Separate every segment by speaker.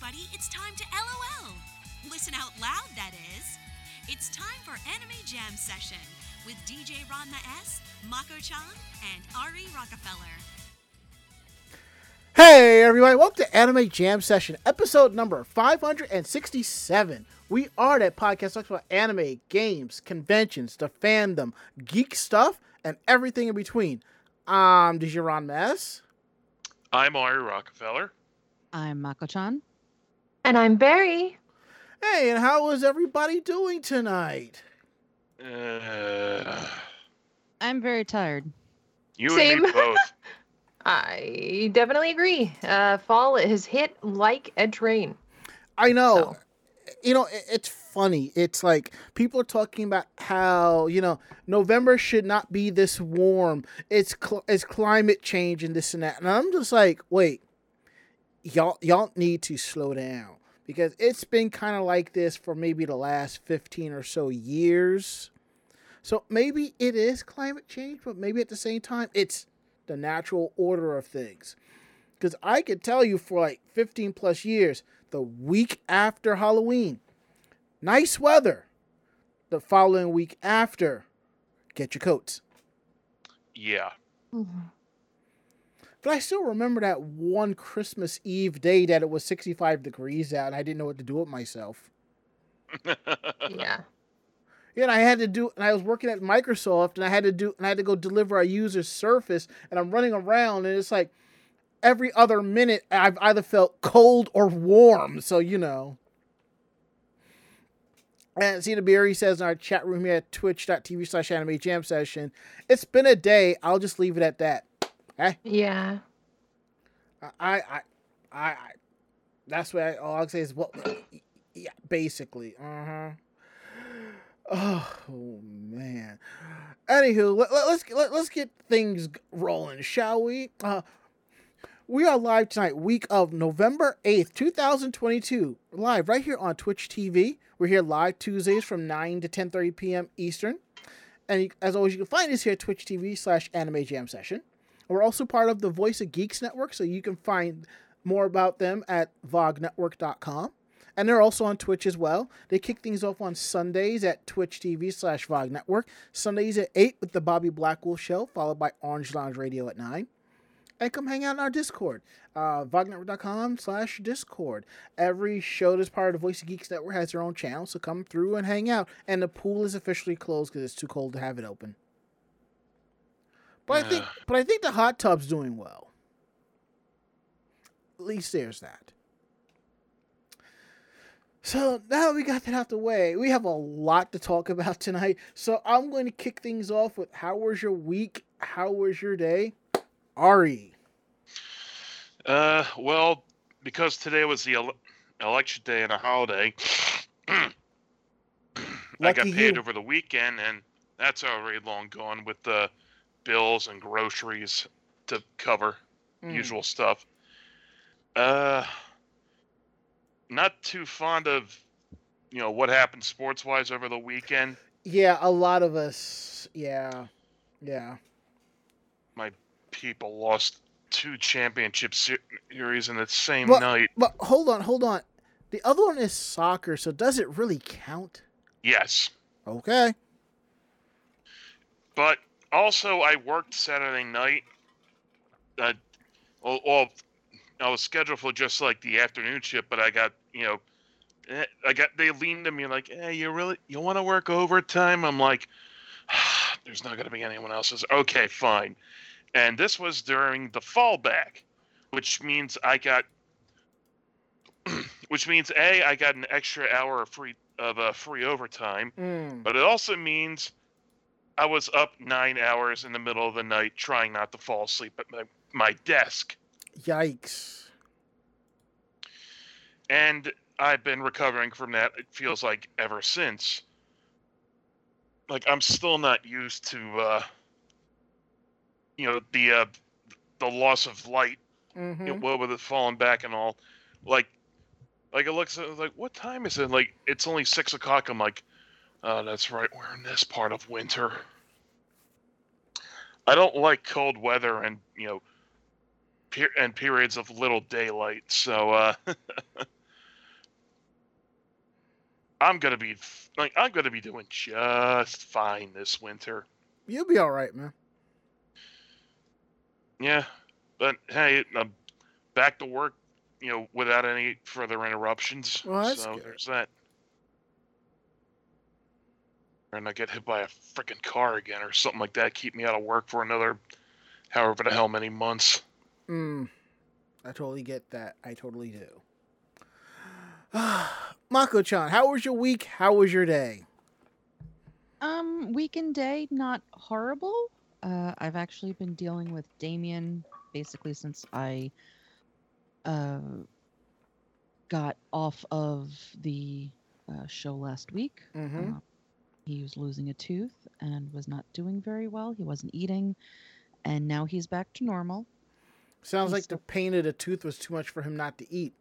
Speaker 1: everybody, it's time to LOL. Listen out loud, that is. It's time for Anime Jam Session with DJ Ranma S, Mako chan, and Ari Rockefeller.
Speaker 2: Hey everybody, welcome to Anime Jam Session, episode number 567. We are that podcast that talks about anime, games, conventions, the fandom, geek stuff, and everything in between. I'm DJ Ranma S.
Speaker 3: I'm Ari Rockefeller.
Speaker 4: I'm Mako-chan.
Speaker 5: And I'm Barry.
Speaker 2: Hey, and how is everybody doing tonight?
Speaker 3: Uh,
Speaker 4: I'm very tired.
Speaker 3: you
Speaker 5: Same.
Speaker 3: and me both.
Speaker 5: I definitely agree. Uh, fall has hit like a train.
Speaker 2: I know.
Speaker 5: So.
Speaker 2: You know, it- it's funny. It's like people are talking about how, you know, November should not be this warm. It's cl- it's climate change and this and that. And I'm just like, wait. Y'all y'all need to slow down because it's been kind of like this for maybe the last 15 or so years. So maybe it is climate change, but maybe at the same time it's the natural order of things. Because I could tell you for like 15 plus years, the week after Halloween, nice weather. The following week after, get your coats.
Speaker 3: Yeah. Mm-hmm.
Speaker 2: But I still remember that one Christmas Eve day that it was 65 degrees out and I didn't know what to do with myself.
Speaker 5: Yeah.
Speaker 2: Yeah, and I had to do, and I was working at Microsoft, and I had to do, and I had to go deliver a user's Surface, and I'm running around, and it's like every other minute I've either felt cold or warm, so you know. And Cena Beery says in our chat room here at twitch.tv slash anime jam session, it's been a day, I'll just leave it at that. Okay?
Speaker 5: Yeah.
Speaker 2: I, I, I, I that's what I, all I'll say is, well, yeah, basically. Uh huh. Oh man. Anywho, let, let, let's let, let's get things rolling, shall we? Uh, we are live tonight, week of November eighth, two thousand twenty-two, live right here on Twitch TV. We're here live Tuesdays from nine to ten thirty p.m. Eastern, and you, as always, you can find us here at Twitch TV slash Anime Jam Session. We're also part of the Voice of Geeks network, so you can find more about them at vognetwork.com. And they're also on Twitch as well. They kick things off on Sundays at Twitch TV slash Vog Network. Sundays at 8 with the Bobby Blackwolf Show, followed by Orange Lounge Radio at 9. And come hang out in our Discord, uh, vognetwork.com slash Discord. Every show that's part of the Voice of Geeks Network has their own channel, so come through and hang out. And the pool is officially closed because it's too cold to have it open. But I think, but I think the hot tub's doing well. At least there's that. So now that we got that out the way, we have a lot to talk about tonight. So I'm going to kick things off with how was your week? How was your day? Ari.
Speaker 3: Uh, well, because today was the ele- election day and a holiday, I got paid
Speaker 2: you.
Speaker 3: over the weekend, and that's already long gone with the bills and groceries to cover
Speaker 2: Mm.
Speaker 3: usual stuff. Uh, not too fond of, you know, what happened sports wise over the weekend.
Speaker 2: Yeah, a lot of us. Yeah. Yeah.
Speaker 3: My people lost two championship series in the same
Speaker 2: Well-
Speaker 3: night.
Speaker 2: But hold on, hold on. The other one is soccer, so does it really count?
Speaker 3: Yes.
Speaker 2: Okay.
Speaker 3: But also, I worked Saturday night. Uh, well, well, I was scheduled for just like the afternoon shift, but I got you know, eh, I got they leaned to me like, "Hey, you really you want to work overtime?" I'm like, "There's not going to be anyone else's." Okay, fine. And this was during the fallback, which means I got, which means a I got an extra hour of free of uh, free overtime.
Speaker 2: Mm.
Speaker 3: But it also means I was up nine hours in the middle of the night trying not to fall asleep at my, my desk.
Speaker 2: Yikes.
Speaker 3: And I've been recovering from that, it feels like, ever since. Like, I'm still not used to, uh, you know, the, uh, the loss of light,
Speaker 2: Mm-hmm.
Speaker 3: you know, what with it falling back and all. Like, like it looks like, what time is it? Like, it's only six o'clock. I'm like, oh, that's right. We're in this part of winter. I don't like cold weather and you know, per- and periods of little daylight. So uh, I'm gonna be like I'm gonna be doing just fine this winter.
Speaker 2: You'll be all right, man.
Speaker 3: Yeah, but hey, I'm back to work. You know, without any further interruptions.
Speaker 2: Well,
Speaker 3: so
Speaker 2: good.
Speaker 3: there's that. And I get hit by a freaking car again or something like that. Keep me out of work for another, however the hell many months.
Speaker 2: Mm, I totally get that. I totally do. Mako-chan, how was your week? How was your day?
Speaker 4: Um, week and day, not horrible. Uh, I've actually been dealing with Damien basically since I uh, got off of the uh, show last week.
Speaker 2: Mm-hmm.
Speaker 4: Uh, he was losing a tooth and was not doing very well. He wasn't eating, and now he's back to normal.
Speaker 2: Sounds
Speaker 4: he's
Speaker 2: like the pain of the tooth was too much for him not to eat.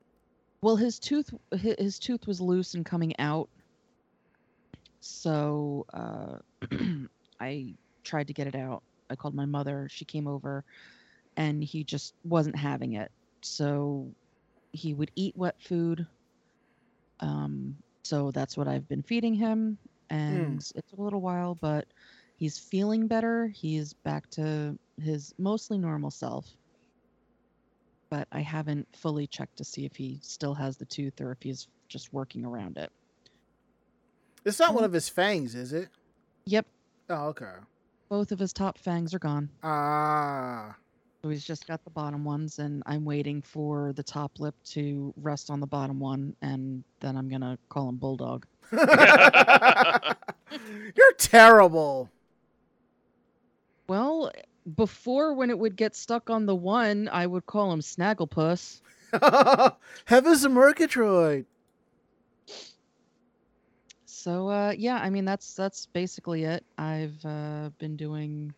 Speaker 4: Well, his tooth his, his tooth was loose and coming out. So uh, I tried to get it out. I called my mother. She came over, and he just wasn't having it. So he would eat wet food. Um, so that's what I've been feeding him, and it took a little while, but he's feeling better. He's back to his mostly normal self but I haven't fully checked to see if he still has the tooth or if he's just working around it.
Speaker 2: It's not one
Speaker 4: Mm.
Speaker 2: of his fangs, is it?
Speaker 4: Yep,
Speaker 2: Oh, okay.
Speaker 4: both of his top fangs are gone.
Speaker 2: Ah.
Speaker 4: So he's just got the bottom ones, and I'm waiting for the top lip to rest on the bottom one, and then I'm gonna call him Bulldog.
Speaker 2: You're terrible.
Speaker 4: Well, before when it would get stuck on the one, I would call him Snagglepuss.
Speaker 2: Heaven's a Murgatroyd.
Speaker 4: So uh, yeah, I mean that's that's basically it. I've uh, been doing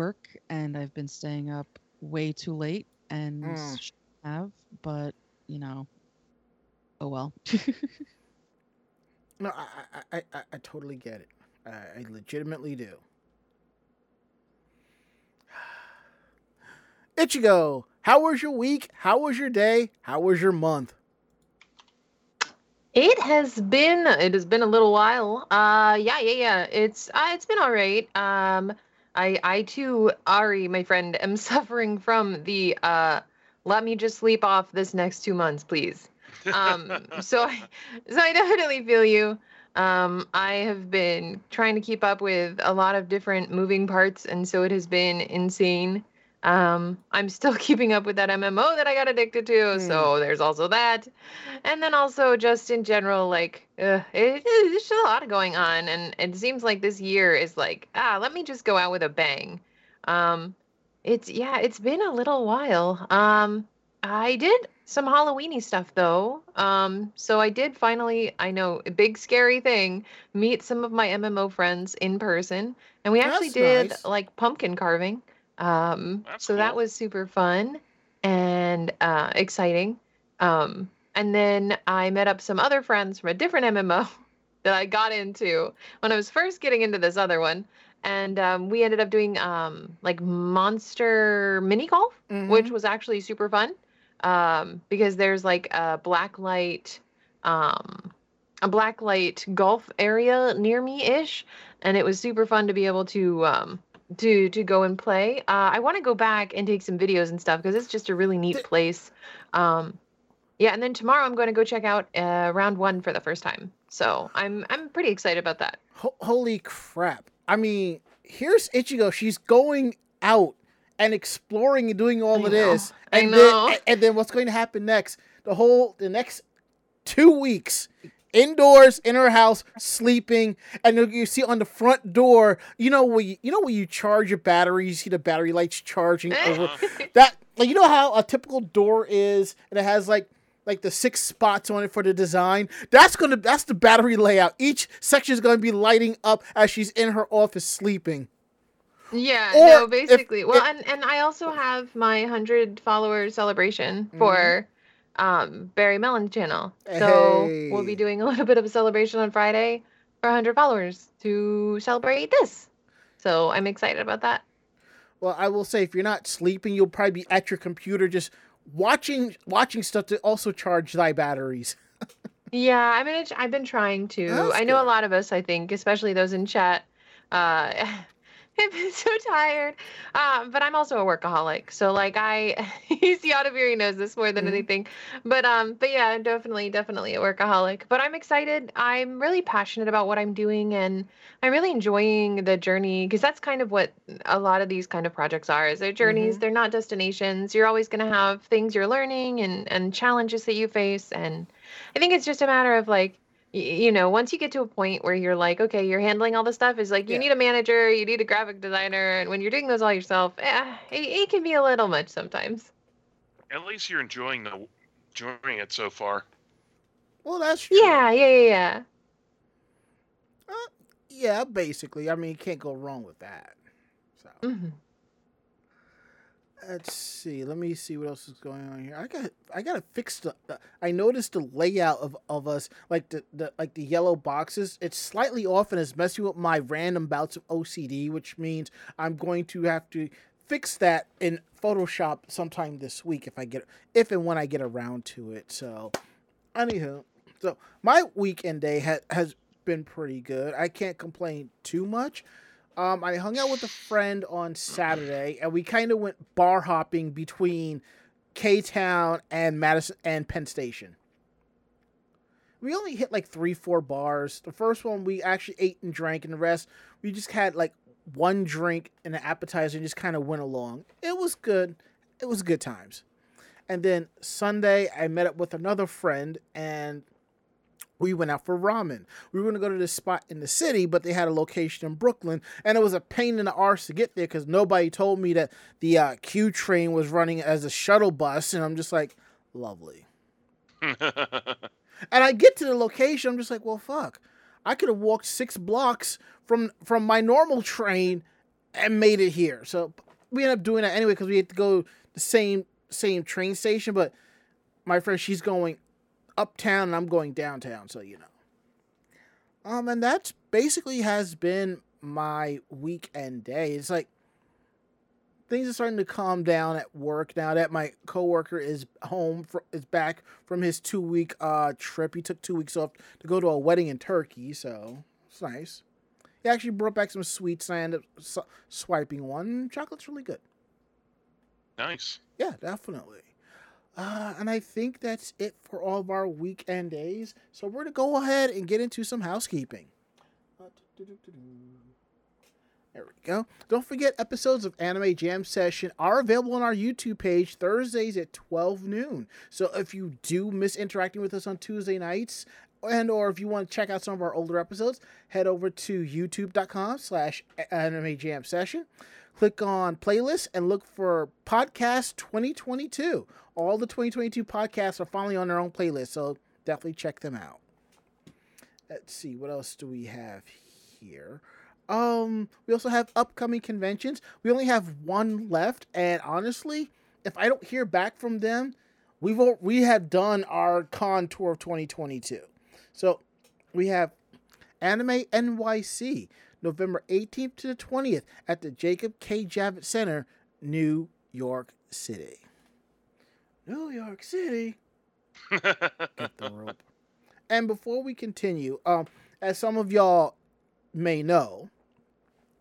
Speaker 4: work and I've been staying up way too late and
Speaker 2: Mm.
Speaker 4: have, but you know, oh well.
Speaker 2: No, I, I, I, I, I totally get it. I, I legitimately do. Ichigo, how was your week? How was your day? How was your month?
Speaker 5: It has been it has been a little while. Uh yeah, yeah, yeah. It's uh, it's been all right. Um I I too Ari, my friend, am suffering from the uh let me just sleep off this next 2 months, please. Um so I so I definitely feel you. Um I have been trying to keep up with a lot of different moving parts and so it has been insane. Um I'm still keeping up with that MMO that I got addicted to, so there's also that. And then also just in general like uh, it, it- there's just a lot going on and it seems like this year is like ah let me just go out with a bang. Um it's yeah it's been a little while. Um i did some halloweeny stuff though. Um so i did finally i know a big scary thing meet some of my mmo friends in person and we actually
Speaker 2: That's
Speaker 5: did
Speaker 2: nice.
Speaker 5: like pumpkin carving um
Speaker 3: That's
Speaker 5: so that was super fun and uh exciting um and then I met up some other friends from a different MMO that I got into when I was first getting into this other one. And um, we ended up doing um, like monster mini golf, which
Speaker 2: Mhm.
Speaker 5: was actually super fun um, because there's like a black light, um, a black light golf area near me ish, and it was super fun to be able to um, to to go and play. Uh, I want to go back and take some videos and stuff because it's just a really neat place. Um, yeah, and then tomorrow I'm going to go check out uh, round one for the first time. So I'm I'm pretty excited about that.
Speaker 2: Ho- holy crap. I mean, here's Ichigo. She's going out and exploring and doing all
Speaker 5: I
Speaker 2: of this.
Speaker 5: I
Speaker 2: And
Speaker 5: know.
Speaker 2: then and then what's going to happen next? The whole the next two weeks indoors in her house sleeping and you- see on the front door you know where you, you know where you charge your battery you see the battery lights charging over that like you know how a typical door is and it has like like the six spots on it for the design that's gonna that's the battery layout each section is gonna be lighting up as she's in her office sleeping
Speaker 5: Yeah,
Speaker 2: Or
Speaker 5: no,
Speaker 2: if-
Speaker 5: basically. well,
Speaker 2: if-
Speaker 5: and and I also have my 100 followers celebration
Speaker 2: Mm-hmm.
Speaker 5: for um Barry Mellon channel. So we'll be doing a little bit of a celebration on Friday for 100 followers to celebrate this. So I'm excited about that.
Speaker 2: well i will say if you're not sleeping you'll probably be at your computer just watching watching stuff to also charge thy batteries
Speaker 5: Yeah, I mean, I've been trying to.
Speaker 2: That's
Speaker 5: I know a lot of us, I think, especially those in chat, uh, have been so tired. Um, but I'm also a workaholic, so like I, Easy Autoviri knows this more than
Speaker 2: Mhm.
Speaker 5: anything. But um, but yeah, I'm definitely, definitely a workaholic. But I'm excited. I'm really passionate about what I'm doing, and I'm really enjoying the journey because that's kind of what a lot of these kind of projects are. Is they're journeys.
Speaker 2: Mhm.
Speaker 5: They're not destinations. You're always going to have things you're learning and and challenges that you face and I think it's just a matter of like, you know, once you get to a point where you're like, okay, you're handling all this stuff, is like you
Speaker 2: Yeah.
Speaker 5: need a manager, you need a graphic designer, and when you're doing those all yourself, eh, it, it can be a little much sometimes.
Speaker 3: At least you're enjoying the enjoying it so far.
Speaker 2: Well, that's true.
Speaker 5: Yeah, yeah, yeah, yeah.
Speaker 2: Yeah, basically. I mean, you can't go wrong with that. So
Speaker 5: Mhm.
Speaker 2: Let's see. Let me see what else is going on here. I got I gotta fix the. the- I noticed the layout of, of us, like the, the like the yellow boxes. It's slightly off and it's messing with my random bouts of OCD, which means I'm going to have to fix that in Photoshop sometime this week if I get if and when I get around to it. So, anywho, so my weekend day ha- has been pretty good. I can't complain too much. Um, I hung out with a friend on Saturday, and we kind of went bar hopping between K Town and Madison and Penn Station. We only hit like three, four bars. The first one we actually ate and drank, and the rest we just had like one drink and an appetizer and just kind of went along. It was good. It was good times. And then Sunday, I met up with another friend, and we went out for ramen. We were going to go to this spot in the city, but they had a location in Brooklyn, and it was a pain in the arse to get there because nobody told me that the uh, Q train was running as a shuttle bus, and I'm just like, lovely. And I get to the location, I'm just like, well, fuck. I could have walked six blocks from from my normal train and made it here. So we end up doing that anyway because we had to go the same same train station. But my friend, she's going uptown and I'm going downtown, so you know. Um, and that's basically has been my weekend day. It's like things are starting to calm down at work now that my coworker is home fr- is back from his two week uh trip. He took two weeks off to go to a wedding in Turkey, so it's nice. He actually brought back some sweets and I ended up swiping one. Chocolate's really good.
Speaker 3: nice.
Speaker 2: Yeah, definitely. Uh, and I think that's it for all of our weekend days. So we're gonna go ahead and get into some housekeeping. Uh, There we go. Don't forget, episodes of Anime Jam Session are available on our YouTube page Thursdays at 12 noon. So if you do miss interacting with us on Tuesday nights, and or if you want to check out some of our older episodes, head over to youtube.com slash anime jam session. Click on playlists and look for podcast 2022. All the 2022 podcasts are finally on their own playlist, so definitely check them out. Let's see, what else do we have here? Um, we also have upcoming conventions. We only have one left, and honestly, if I don't hear back from them, we've we have done our con tour of 2022. So we have Anime NYC, November 18th to the 20th at the Jacob K. Javits Center, New York City. New York City. Get the rope. And before we continue, um, as some of y'all may know,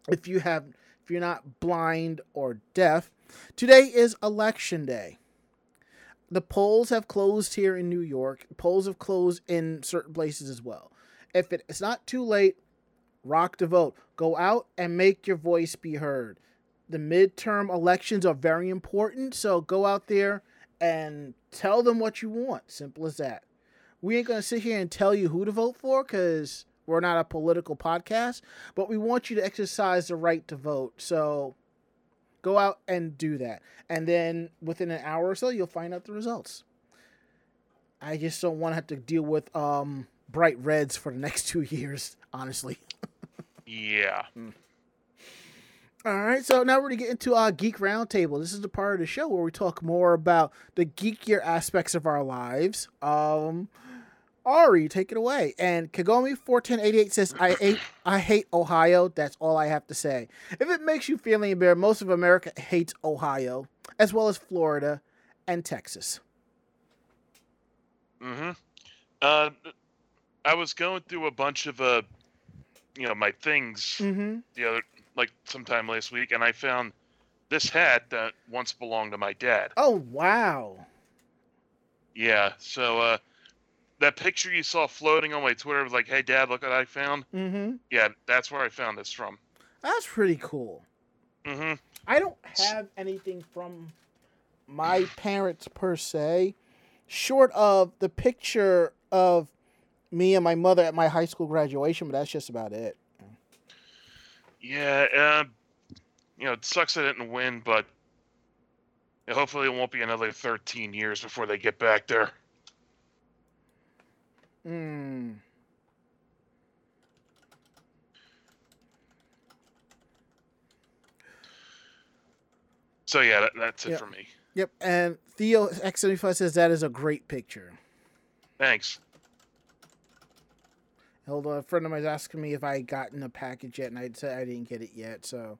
Speaker 2: if you have if you're not blind or deaf, today is election day. The polls have closed here in New York. Polls have closed in certain places as well. If it- it's not too late, rock the vote. Go out and make your voice be heard. The midterm elections are very important, so go out there and tell them what you want. Simple as that. We ain't going to sit here and tell you who to vote for because we're not a political podcast, but we want you to exercise the right to vote. So go out and do that. And then within an hour or so, you'll find out the results. I just don't want to have to deal with um, bright reds for the next two years, honestly.
Speaker 3: Yeah.
Speaker 2: All right, so now we're gonna get into our geek roundtable. This is the part of the show where we talk more about the geekier aspects of our lives. Um, Ari, take it away. And Kagome fourteen eighty eight says, "I hate, I hate Ohio. That's all I have to say. If it makes you feel any better, most of America hates Ohio, as well as Florida and Texas.
Speaker 3: Mm-hmm. Uh, I was going through a bunch of uh, you know, my things
Speaker 2: Mm-hmm.
Speaker 3: the other like sometime last week, and I found this hat that once belonged to my dad.
Speaker 2: Oh wow.
Speaker 3: Yeah, so uh, that picture you saw floating on my Twitter was like, "Hey, Dad, look what I found."
Speaker 2: Mm-hmm.
Speaker 3: Yeah, that's where I found this from.
Speaker 2: That's pretty cool.
Speaker 3: hmm
Speaker 2: I don't have anything from my parents per se, short of the picture of me and my mother at my high school graduation, but that's just about it.
Speaker 3: Yeah, uh, you know, it sucks I didn't win, but hopefully it won't be another 13 years before they get back there.
Speaker 2: Hmm.
Speaker 3: So yeah, that, that's it
Speaker 2: Yeah.
Speaker 3: for me.
Speaker 2: Yep. And Theo X75 says that is a great picture.
Speaker 3: Thanks.
Speaker 2: Hold a friend of mine was asking me if I had gotten a package yet, and I said I didn't get it yet. So,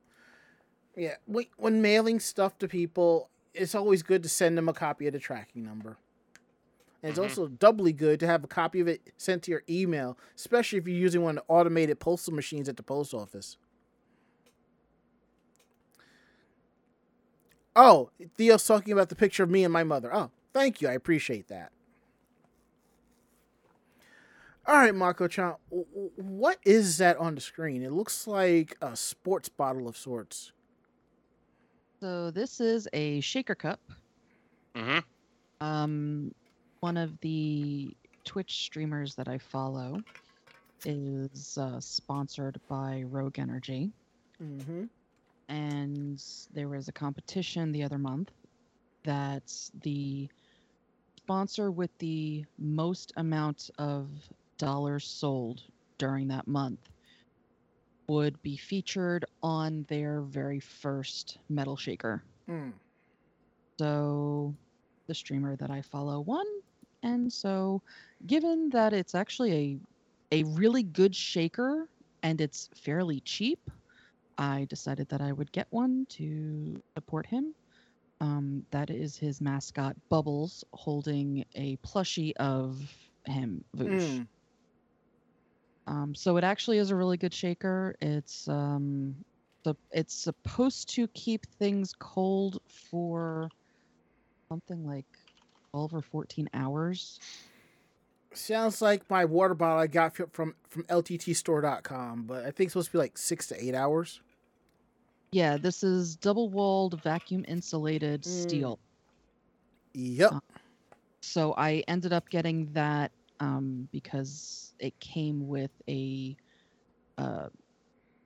Speaker 2: yeah, when, when mailing stuff to people, it's always good to send them a copy of the tracking number. And it's
Speaker 3: Mhm.
Speaker 2: also doubly good to have a copy of it sent to your email, especially if you're using one of the automated postal machines at the post office. Oh, Theo's talking about the picture of me and my mother. Oh, thank you. I appreciate that. All right, Mako-chan, w- w- what is that on the screen? It looks like a sports bottle of sorts.
Speaker 4: So this is a shaker cup.
Speaker 3: hmm
Speaker 4: Um, one of the Twitch streamers that I follow is uh, sponsored by Rogue Energy,
Speaker 2: Mm-hmm.
Speaker 4: and there was a competition the other month that the sponsor with the most amount of dollars sold during that month would be featured on their very first metal shaker.
Speaker 2: Mm.
Speaker 4: So the streamer that I follow won. And so given that it's actually a a really good shaker and it's fairly cheap, I decided that I would get one to support him. Um, that is his mascot Bubbles holding a plushie of him, Voosh.
Speaker 2: Mm.
Speaker 4: Um, so it actually is a really good shaker. It's um, the it's supposed to keep things cold for something like twelve or fourteen hours.
Speaker 2: Sounds like my water bottle I got from from LTTstore.com, but I think it's supposed to be like six to eight hours.
Speaker 4: Yeah, this is double walled vacuum insulated
Speaker 2: Mm.
Speaker 4: steel.
Speaker 2: Yep.
Speaker 4: Uh, So I ended up getting that um, because it came with a uh,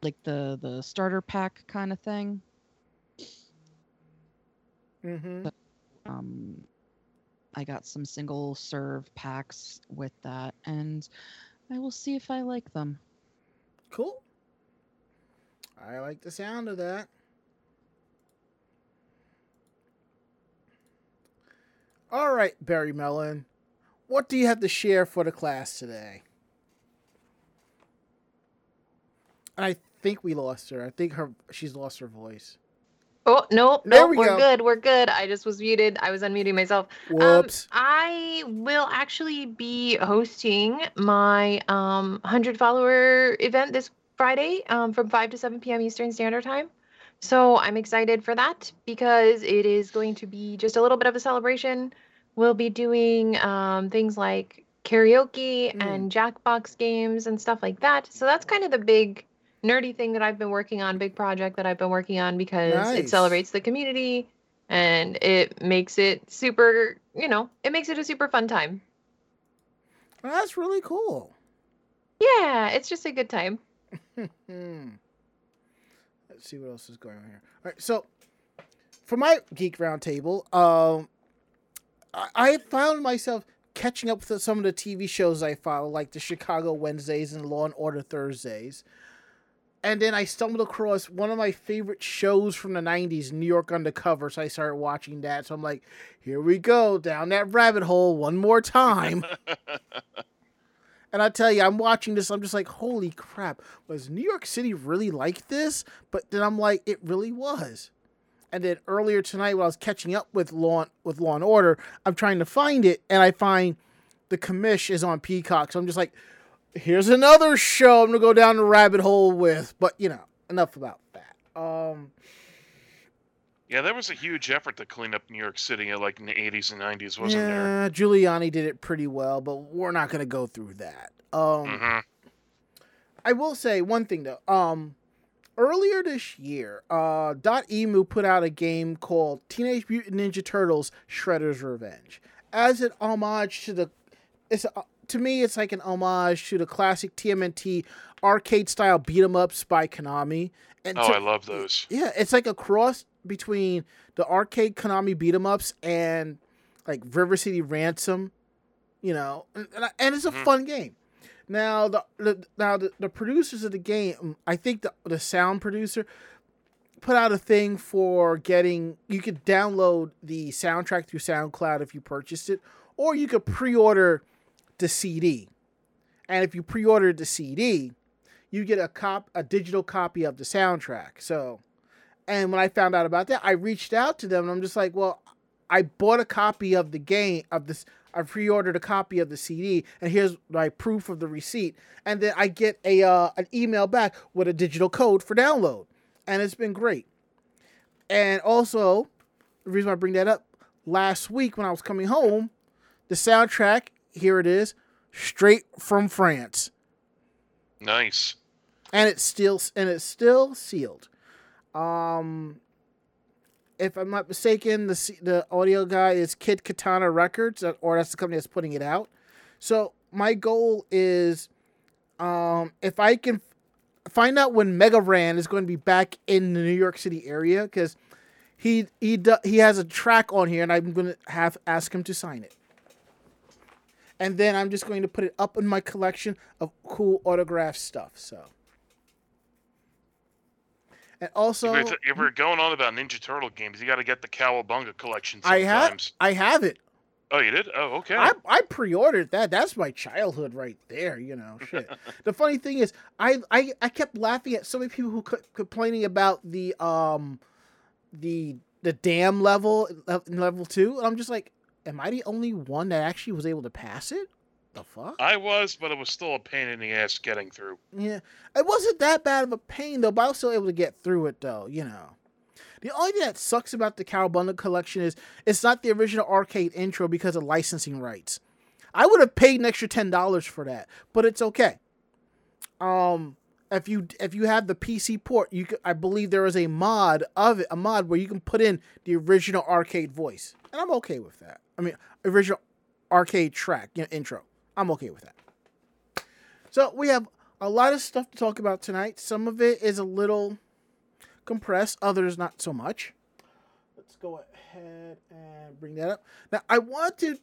Speaker 4: like the the starter pack kind of thing.
Speaker 2: Mm-hmm.
Speaker 4: um, I got some single serve packs with that, and I will see if I like them.
Speaker 2: Cool. I like the sound of that. All right, Barry Mellon. What do you have to share for the class today? I think we lost her. I think her she's lost her voice.
Speaker 5: Oh no, no,
Speaker 2: we
Speaker 5: we
Speaker 2: go.
Speaker 5: are good. We're good. I just was muted. I was unmuting myself. Um,
Speaker 2: Whoops.
Speaker 5: I will actually be hosting my um 100 follower event this Friday um, from 5 to 7 p.m. Eastern Standard Time. So I'm excited for that because it is going to be just a little bit of a celebration. We'll be doing um, things like karaoke
Speaker 2: Mm.
Speaker 5: and Jackbox games and stuff like that. So that's kind of the big nerdy thing that I've been working on, big project that I've been working on because
Speaker 2: Nice.
Speaker 5: it celebrates the community and it makes it super, you know, it makes it a super fun time.
Speaker 2: That's really cool.
Speaker 5: Yeah, it's just a good time.
Speaker 2: Let's see what else is going on here. All right, so for my geek roundtable, um, I, I found myself catching up with some of the TV shows I follow, like the Chicago Wednesdays and Law and Order Thursdays. And then I stumbled across one of my favorite shows from the 90s, New York Undercover. So I started watching that. So I'm like, here we go, down that rabbit hole one more time. And I tell you, I'm watching this. I'm just like, holy crap! Was New York City really like this? But then I'm like, it really was. And then earlier tonight, when I was catching up with Law with Law and Order, I'm trying to find it, and I find the commish is on Peacock. So I'm just like, here's another show I'm gonna go down the rabbit hole with. But you know, enough about that. Um,
Speaker 3: Yeah, there was a huge effort to clean up New York City, like in the '80s and '90s, wasn't there?
Speaker 2: yeah, Giuliani did it pretty well, but we're not gonna go through that. Um,
Speaker 3: there? hmm
Speaker 2: I will say one thing though. Um, earlier this year, uh, Dotemu put out a game called Teenage Mutant Ninja Turtles: Shredder's Revenge as an homage to the. It's a, to me, it's like an homage to the classic TMNT arcade style beat 'em ups by Konami. And
Speaker 3: Oh,
Speaker 2: to-
Speaker 3: I love those.
Speaker 2: yeah, it's like a cross between the arcade Konami beat 'em ups and like River City Ransom, you know, and, and, it's a
Speaker 3: Mhm.
Speaker 2: fun game. Now the, the now the, the producers of the game, I think the the sound producer put out a thing for getting you could download the soundtrack through SoundCloud if you purchased it, or you could pre-order the CD. And if you pre-order the CD, you get a cop a digital copy of the soundtrack. So, and when I found out about that, I reached out to them and I'm just like, well, I bought a copy of the game of this. I pre-ordered a copy of the CD, and here's my proof of the receipt. And then I get a uh, an email back with a digital code for download, and it's been great. And also, the reason I bring that up, last week when I was coming home, the soundtrack here it is, straight from France
Speaker 3: Nice.
Speaker 2: and it's still and it's still sealed. Um, if I'm not mistaken, the the audio guy is Kid Katana Records, uh, or that's the company that's putting it out. So my goal is, um, if I can find out when Mega Ran is going to be back in the New York City area, because he he do, he has a track on here, and I'm going to have ask him to sign it. And then I'm just going to put it up in my collection of cool autograph stuff. So, and also,
Speaker 3: if, if we're going on about Ninja Turtle games, you got to get the Cowabunga collection
Speaker 2: I have
Speaker 3: sometimes.
Speaker 2: I have it.
Speaker 3: Oh, you did? Oh, okay.
Speaker 2: I, I pre-ordered that. That's my childhood right there. You know, shit. the funny thing is, I, I I kept laughing at so many people who co- complaining about the um, the the dam level level two, and I'm just like, am I the only one that actually was able to pass it? The fuck?
Speaker 3: I was, but it was still a pain in the ass getting through.
Speaker 2: Yeah, it wasn't that bad of a pain though, but I was still able to get through it though. You know, the only thing that sucks about the Cowabunga collection is it's not the original arcade intro because of licensing rights. I would have paid an extra ten dollars for that, but it's okay. Um, if you if you have the PC port, you can, I believe there is a mod of it, a mod where you can put in the original arcade voice, and I'm okay with that. I mean, original arcade track, you know, intro. I'm okay with that. So we have a lot of stuff to talk about tonight. Some of it is a little compressed, others not so much. Let's go ahead and bring that up. Now, I want to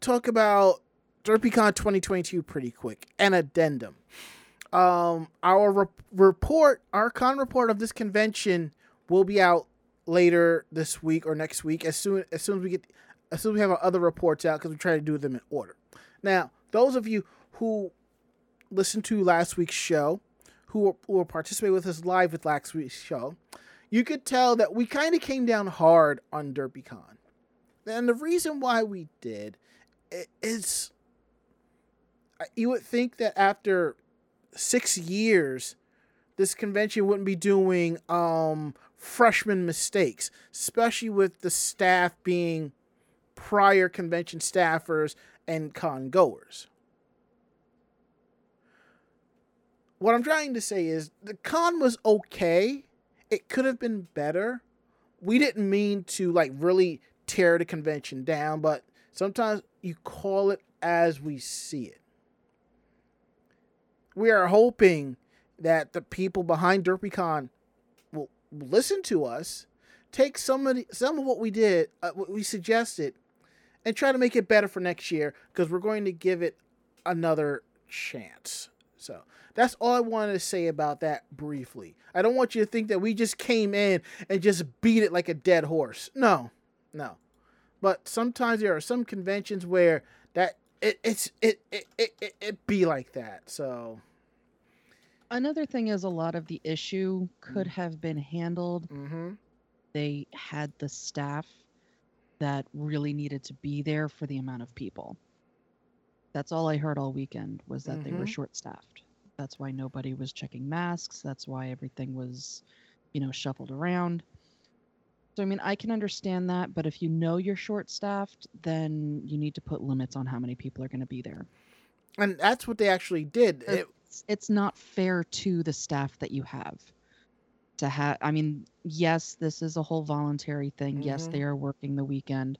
Speaker 2: talk about DerpyCon 2022 pretty quick. An addendum. Um, our re- report, our con report of this convention will be out later this week or next week as soon as soon as we get as soon as we have our other reports out because we try to do them in order. Now, those of you who listened to last week's show, who will, who with us live with last week's show, you could tell that we kind of came down hard on DerpyCon. And the reason why we did is you would think that after six years, this convention wouldn't be doing um, freshman mistakes, especially with the staff being prior convention staffers and con goers. What I'm trying to say is the con was okay. It could have been better. We didn't mean to like really tear the convention down, but sometimes you call it as we see it. We are hoping that the people behind DerpyCon will listen to us, take some of the, some of what we did, uh, what we suggested, and try to make it better for next year because we're going to give it another chance. So that's all I wanted to say about that briefly. I don't want you to think that we just came in and just beat it like a dead horse. No, no. But sometimes there are some conventions where that it it's it it it, it, it be like that. So
Speaker 4: Another thing is a lot of the issue could
Speaker 2: Mm.
Speaker 4: have been handled.
Speaker 2: mm-hmm.
Speaker 4: They had the staff that really needed to be there for the amount of people. That's all I heard all weekend was that they were
Speaker 2: Mhm.
Speaker 4: short staffed. That's why nobody was checking masks. That's why everything was, you know, shuffled around. So I mean, I can understand that, but if you know you're short staffed, then you need to put limits on how many people are going to be there.
Speaker 2: And that's what they actually did. It,
Speaker 4: It's, it's not fair to the staff that you have to have I mean, yes, this is a whole voluntary thing. Yes,
Speaker 2: Mhm.
Speaker 4: they are working the weekend,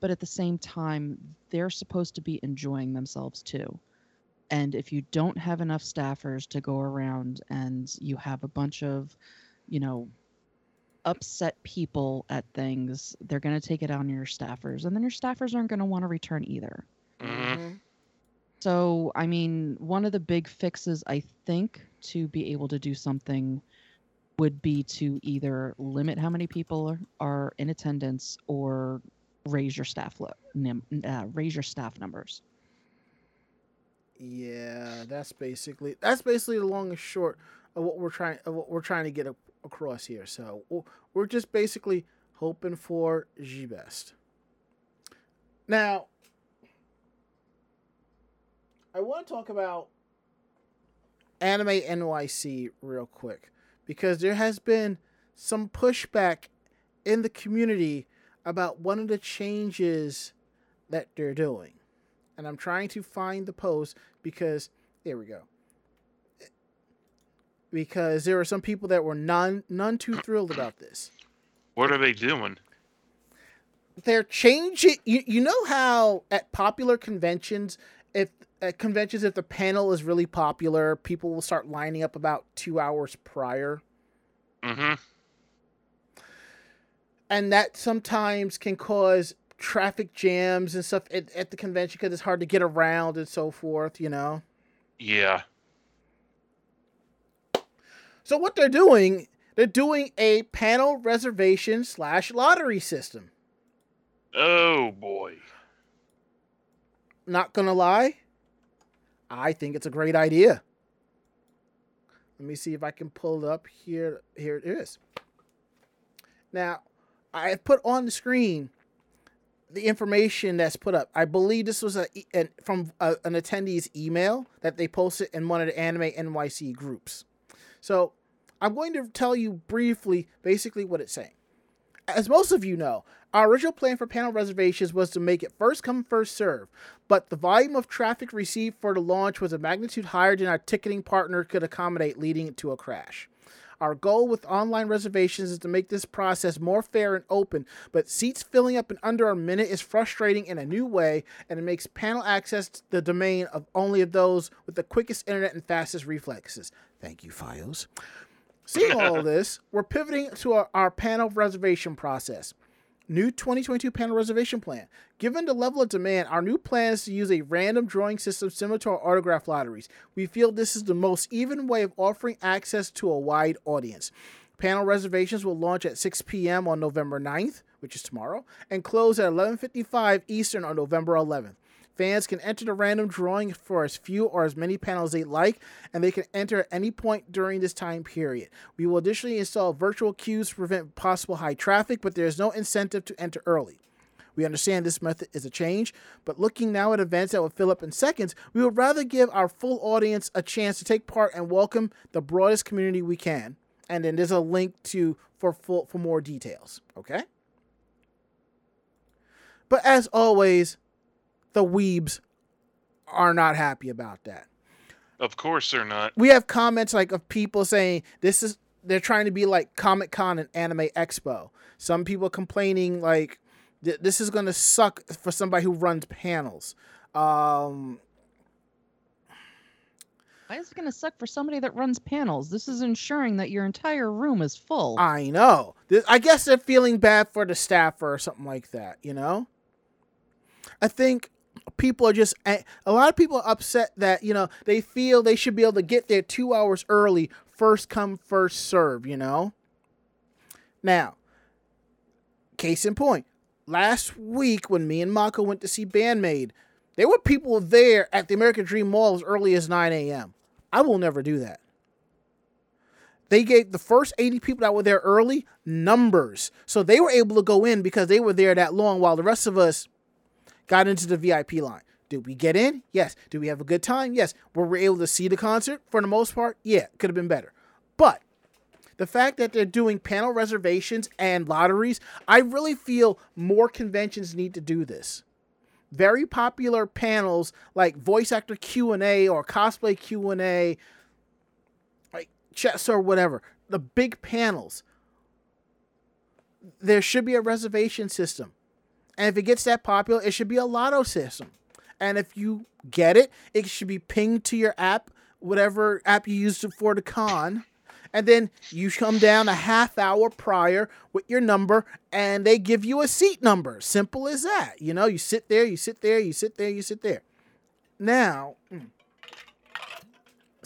Speaker 4: but at the same time, they're supposed to be enjoying themselves too. And if you don't have enough staffers to go around and you have a bunch of, you know, upset people at things, they're going to take it on your staffers. And then your staffers aren't going to want to return either.
Speaker 3: hmm
Speaker 2: Mhm.
Speaker 4: So, I mean, one of the big fixes, I think, to be able to do something would be to either limit how many people are, in attendance or raise your staff lo- nim- uh, raise your staff numbers.
Speaker 2: Yeah, that's basically that's basically the long and short of what we're trying of what we're trying to get a, across here. So we're just basically hoping for G best. Now, I want to talk about Anime NYC real quick because there has been some pushback in the community about one of the changes that they're doing and I'm trying to find the post because there we go. Because there were some people that were none none too thrilled about this.
Speaker 3: What are they doing?
Speaker 2: They're changing. You, you know how at popular conventions, if at conventions, if the panel is really popular, people will start lining up about two hours prior,
Speaker 3: hmm
Speaker 2: and that sometimes can cause traffic jams and stuff at, at the convention because it's hard to get around and so forth. You know.
Speaker 3: Yeah.
Speaker 2: So what they're doing, they're doing a panel reservation slash lottery system.
Speaker 3: Oh boy.
Speaker 2: Not gonna lie, I think it's a great idea. Let me see if I can pull it up here. Here it is. Now, I have put on the screen the information that's put up. I believe this was a, an, from a, an attendee's email that they posted in one of the Anime NYC groups. So I'm going to tell you briefly, basically, what it's saying. As most of you know, our original plan for panel reservations was to make it first come, first serve, but the volume of traffic received for the launch was a magnitude higher than our ticketing partner could accommodate, leading to a crash. Our goal with online reservations is to make this process more fair and open, but seats filling up in under a minute is frustrating in a new way, and it makes panel access the domain of only of those with the quickest internet and fastest reflexes. Thank you, Fios. Seeing all this, we're pivoting to our, our panel reservation process. New 2022 panel reservation plan. Given the level of demand, our new plan is to use a random drawing system similar to our autograph lotteries. We feel this is the most even way of offering access to a wide audience. Panel reservations will launch at 6 p.m. on November 9th, which is tomorrow, and close at 11:55 Eastern on November 11th. Fans can enter the random drawing for as few or as many panels they like, and they can enter at any point during this time period. We will additionally install virtual queues to prevent possible high traffic, but there is no incentive to enter early. We understand this method is a change, but looking now at events that will fill up in seconds, we would rather give our full audience a chance to take part and welcome the broadest community we can. And then there's a link to for full for more details. Okay. But as always, the weebs are not happy about that.
Speaker 3: Of course they're not.
Speaker 2: We have comments like of people saying this is they're trying to be like Comic Con and Anime Expo. Some people complaining like th- this is going to suck for somebody who runs panels. Um,
Speaker 4: Why is it going to suck for somebody that runs panels? This is ensuring that your entire room is full.
Speaker 2: I know. Th- I guess they're feeling bad for the staffer or something like that. You know. I think people are just a lot of people are upset that you know they feel they should be able to get there two hours early, first come first serve. You know. Now, case in point, last week when me and Mako went to see Band-Maid, there were people there at the American Dream Mall as early as 9 a.m. I will never do that. They gave the first 80 people that were there early numbers. So they were able to go in because they were there that long while the rest of us got into the VIP line. Did we get in? Yes. Did we have a good time? Yes. Were we able to see the concert for the most part? Yeah, could have been better. But the fact that they're doing panel reservations and lotteries, I really feel more conventions need to do this. Very popular panels like voice actor Q&A or cosplay Q&A, like chess or whatever, the big panels. There should be a reservation system. And if it gets that popular, it should be a lotto system. And if you get it, it should be pinged to your app, whatever app you used for the con. And then you come down a half hour prior with your number and they give you a seat number. Simple as that. You know, you sit there, you sit there, you sit there, you sit there. Now, mm,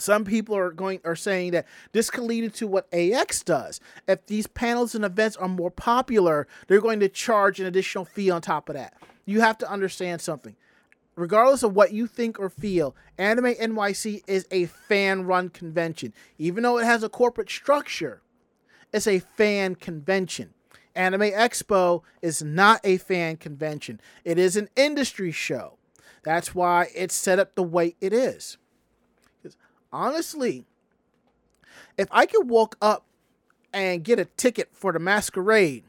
Speaker 2: some people are going are saying that this could lead into what AX does. If these panels and events are more popular, they're going to charge an additional fee on top of that. You have to understand something. Regardless of what you think or feel, Anime NYC is a fan run convention. Even though it has a corporate structure, it's a fan convention. Anime Expo is not a fan convention, it is an industry show. That's why it's set up the way it is honestly, if I could walk up and get a ticket for the masquerade,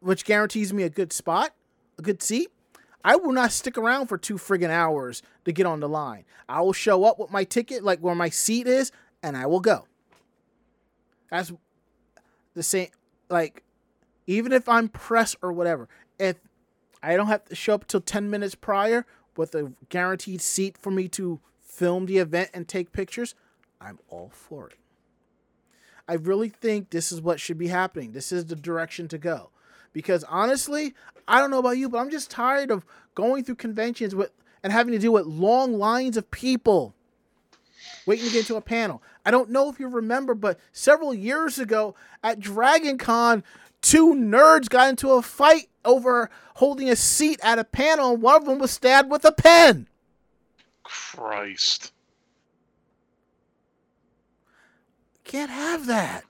Speaker 2: which guarantees me a good spot, a good seat, I will not stick around for two friggin' hours to get on the line. I will show up with my ticket, like where my seat is, and I will go. That's the same, like, even if I'm pressed or whatever, if I don't have to show up till 10 minutes prior with a guaranteed seat for me to film the event and take pictures, I'm all for it. I really think this is what should be happening. This is the direction to go. Because honestly, I don't know about you, but I'm just tired of going through conventions with and having to deal with long lines of people waiting to get into a panel. I don't know if you remember, but several years ago at Dragon Con, two nerds got into a fight over holding a seat at a panel, and one of them was stabbed with a pen.
Speaker 3: Christ.
Speaker 2: Can't have that.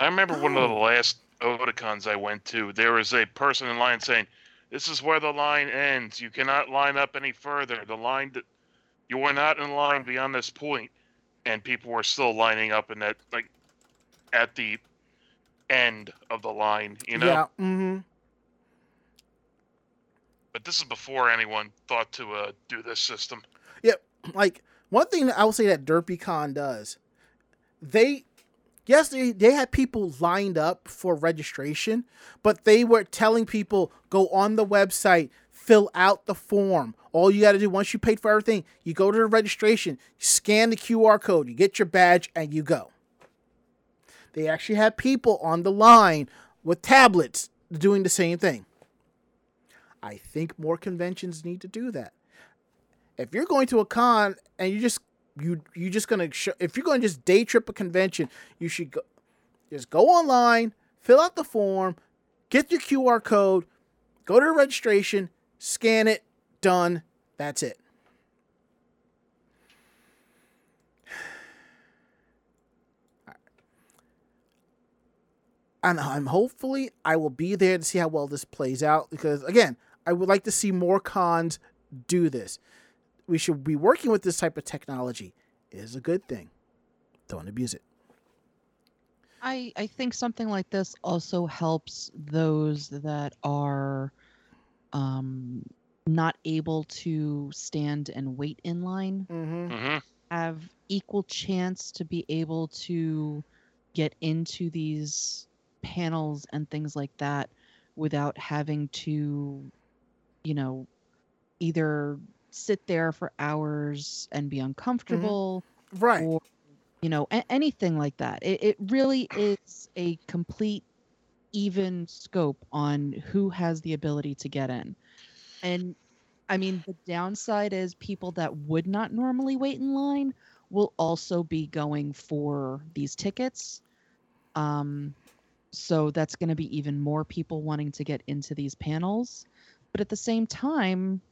Speaker 3: I remember one of the last Otakons I went to. There was a person in line saying, "This is where the line ends. You cannot line up any further. The line that you are not in line beyond this point." And people were still lining up in that like at the end of the line, you know.
Speaker 2: Yeah. Mm-hmm.
Speaker 3: But this is before anyone thought to uh, do this system.
Speaker 2: Like one thing I will say that DerpyCon does, they yes they they had people lined up for registration, but they were telling people go on the website, fill out the form. All you got to do once you paid for everything, you go to the registration, you scan the QR code, you get your badge, and you go. They actually had people on the line with tablets doing the same thing. I think more conventions need to do that if you're going to a con and you just you you just gonna sh- if you're going to just day trip a convention, you should go just go online, fill out the form, get your QR code, go to registration, scan it, done. That's it. And I'm hopefully I will be there to see how well this plays out because again, I would like to see more cons do this we should be working with this type of technology it is a good thing. Don't abuse it.
Speaker 4: I I think something like this also helps those that are um not able to stand and wait in line
Speaker 2: Mm-hmm.
Speaker 3: hmm
Speaker 4: have equal chance to be able to get into these panels and things like that without having to you know either sit there for hours and be uncomfortable
Speaker 2: Right.
Speaker 4: or you know a- anything like that. It, it really is a complete even scope on who has the ability to get in. And i mean the downside is people that would not normally wait in line will also be going for these tickets. Um so that's going to be even more people wanting to get into these panels. But at the same time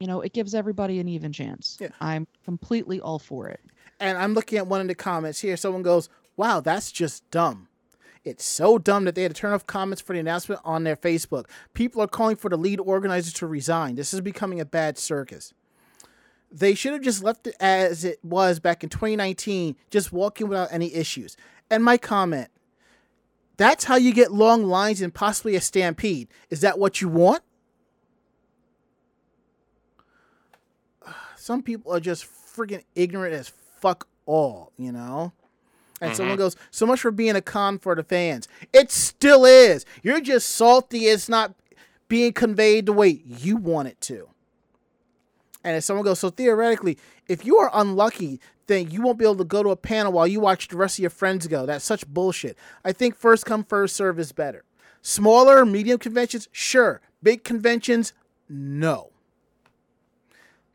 Speaker 4: you know it gives everybody an even chance
Speaker 2: Yeah.
Speaker 4: i'm completely all for it
Speaker 2: And I'm looking at one of the comments here. Someone goes, "Wow, that's just dumb." It's so dumb that they had to turn off comments for the announcement on their Facebook. People are calling for the lead organizer to resign. This is becoming a bad circus. They should have just left it as it was back in 2019, just walking without any issues. And my comment that's how you get long lines and possibly a stampede. Is that what you want? Some people are just freaking ignorant as fuck all, you know? And someone mm-hmm. goes, so much for being a con for the fans. It still is. You're just salty. It's not being conveyed the way you want it to. And if someone goes, so theoretically, if you are unlucky, then you won't be able to go to a panel while you watch the rest of your friends go. That's such bullshit. I think first come, first serve is better. Smaller, medium conventions, sure. Big conventions, no.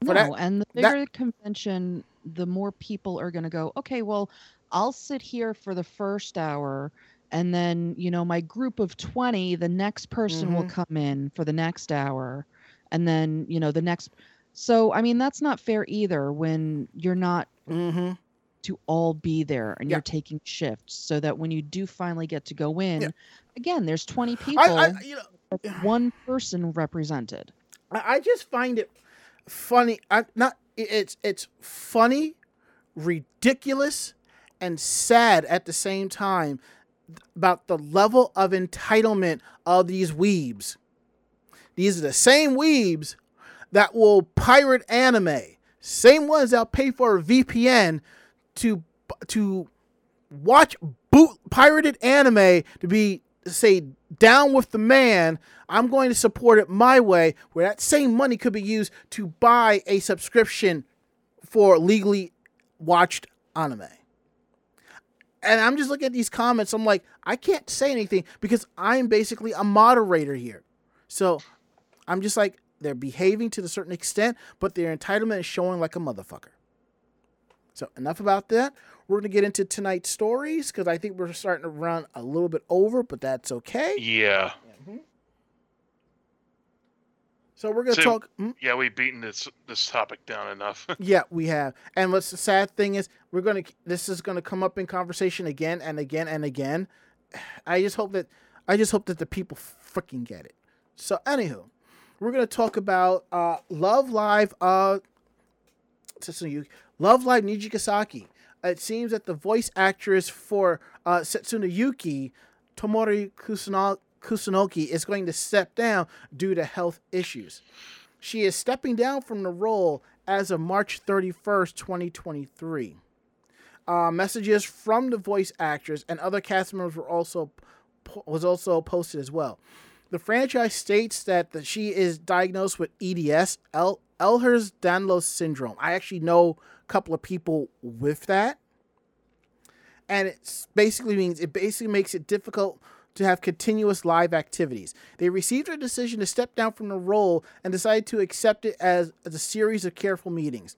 Speaker 4: No,
Speaker 2: that-
Speaker 4: and the
Speaker 2: that-
Speaker 4: bigger the convention, the more people are going to go, okay, well, I'll sit here for the first hour. And then, you know, my group of 20, the next person will
Speaker 2: Mhm.
Speaker 4: come in for the next hour. And then, you know, the next. So, I mean, that's not fair either when you're not
Speaker 2: Mm-hmm.
Speaker 4: to all be there and
Speaker 2: Yeah.
Speaker 4: you're taking shifts so that when you do finally get to go in,
Speaker 2: Yeah.
Speaker 4: again, there's 20 people,
Speaker 2: I, I, you know,
Speaker 4: one person represented.
Speaker 2: I just find it funny. I not it's it's funny, ridiculous, and sad at the same time about the level of entitlement of these weebs. These are the same weebs that will pirate anime, same ones that'll pay for a VPN to to watch boot pirated anime to be say down with the man. I'm going to support it my way where that same money could be used to buy a subscription for legally watched anime. And i'm just looking at these comments. I'm like i can't say anything because i'm basically a moderator here. So i'm just like they're behaving to a certain extent but their entitlement is showing like a motherfucker. So enough about that. We're gonna get into tonight's stories because I think we're starting to run a little bit over, but that's okay.
Speaker 3: Yeah.
Speaker 2: So we're gonna
Speaker 3: So-
Speaker 2: talk. hmm?
Speaker 3: Yeah, we've beaten this this topic down enough.
Speaker 2: Yeah, we have. And what's the sad thing is, we're gonna. This is gonna come up in conversation again and again and again. I just hope that. I just hope that the people freaking get it. So, anywho, we're gonna talk about uh, Love Live. Uh, Love Live Nijigasaki. It seems that the voice actress for uh, Setsuna Yuki, Tomori Kusunoki, is going to step down due to health issues. She is stepping down from the role as of March 31st, 2023. Uh, messages from the voice actress and other cast members were also was also posted as well. The franchise states that the, she is diagnosed with EDS, El, Ehlers-Danlos syndrome. I actually know couple of people with that, and it basically means it basically makes it difficult to have continuous live activities. They received a decision to step down from the role and decided to accept it as, as a series of careful meetings.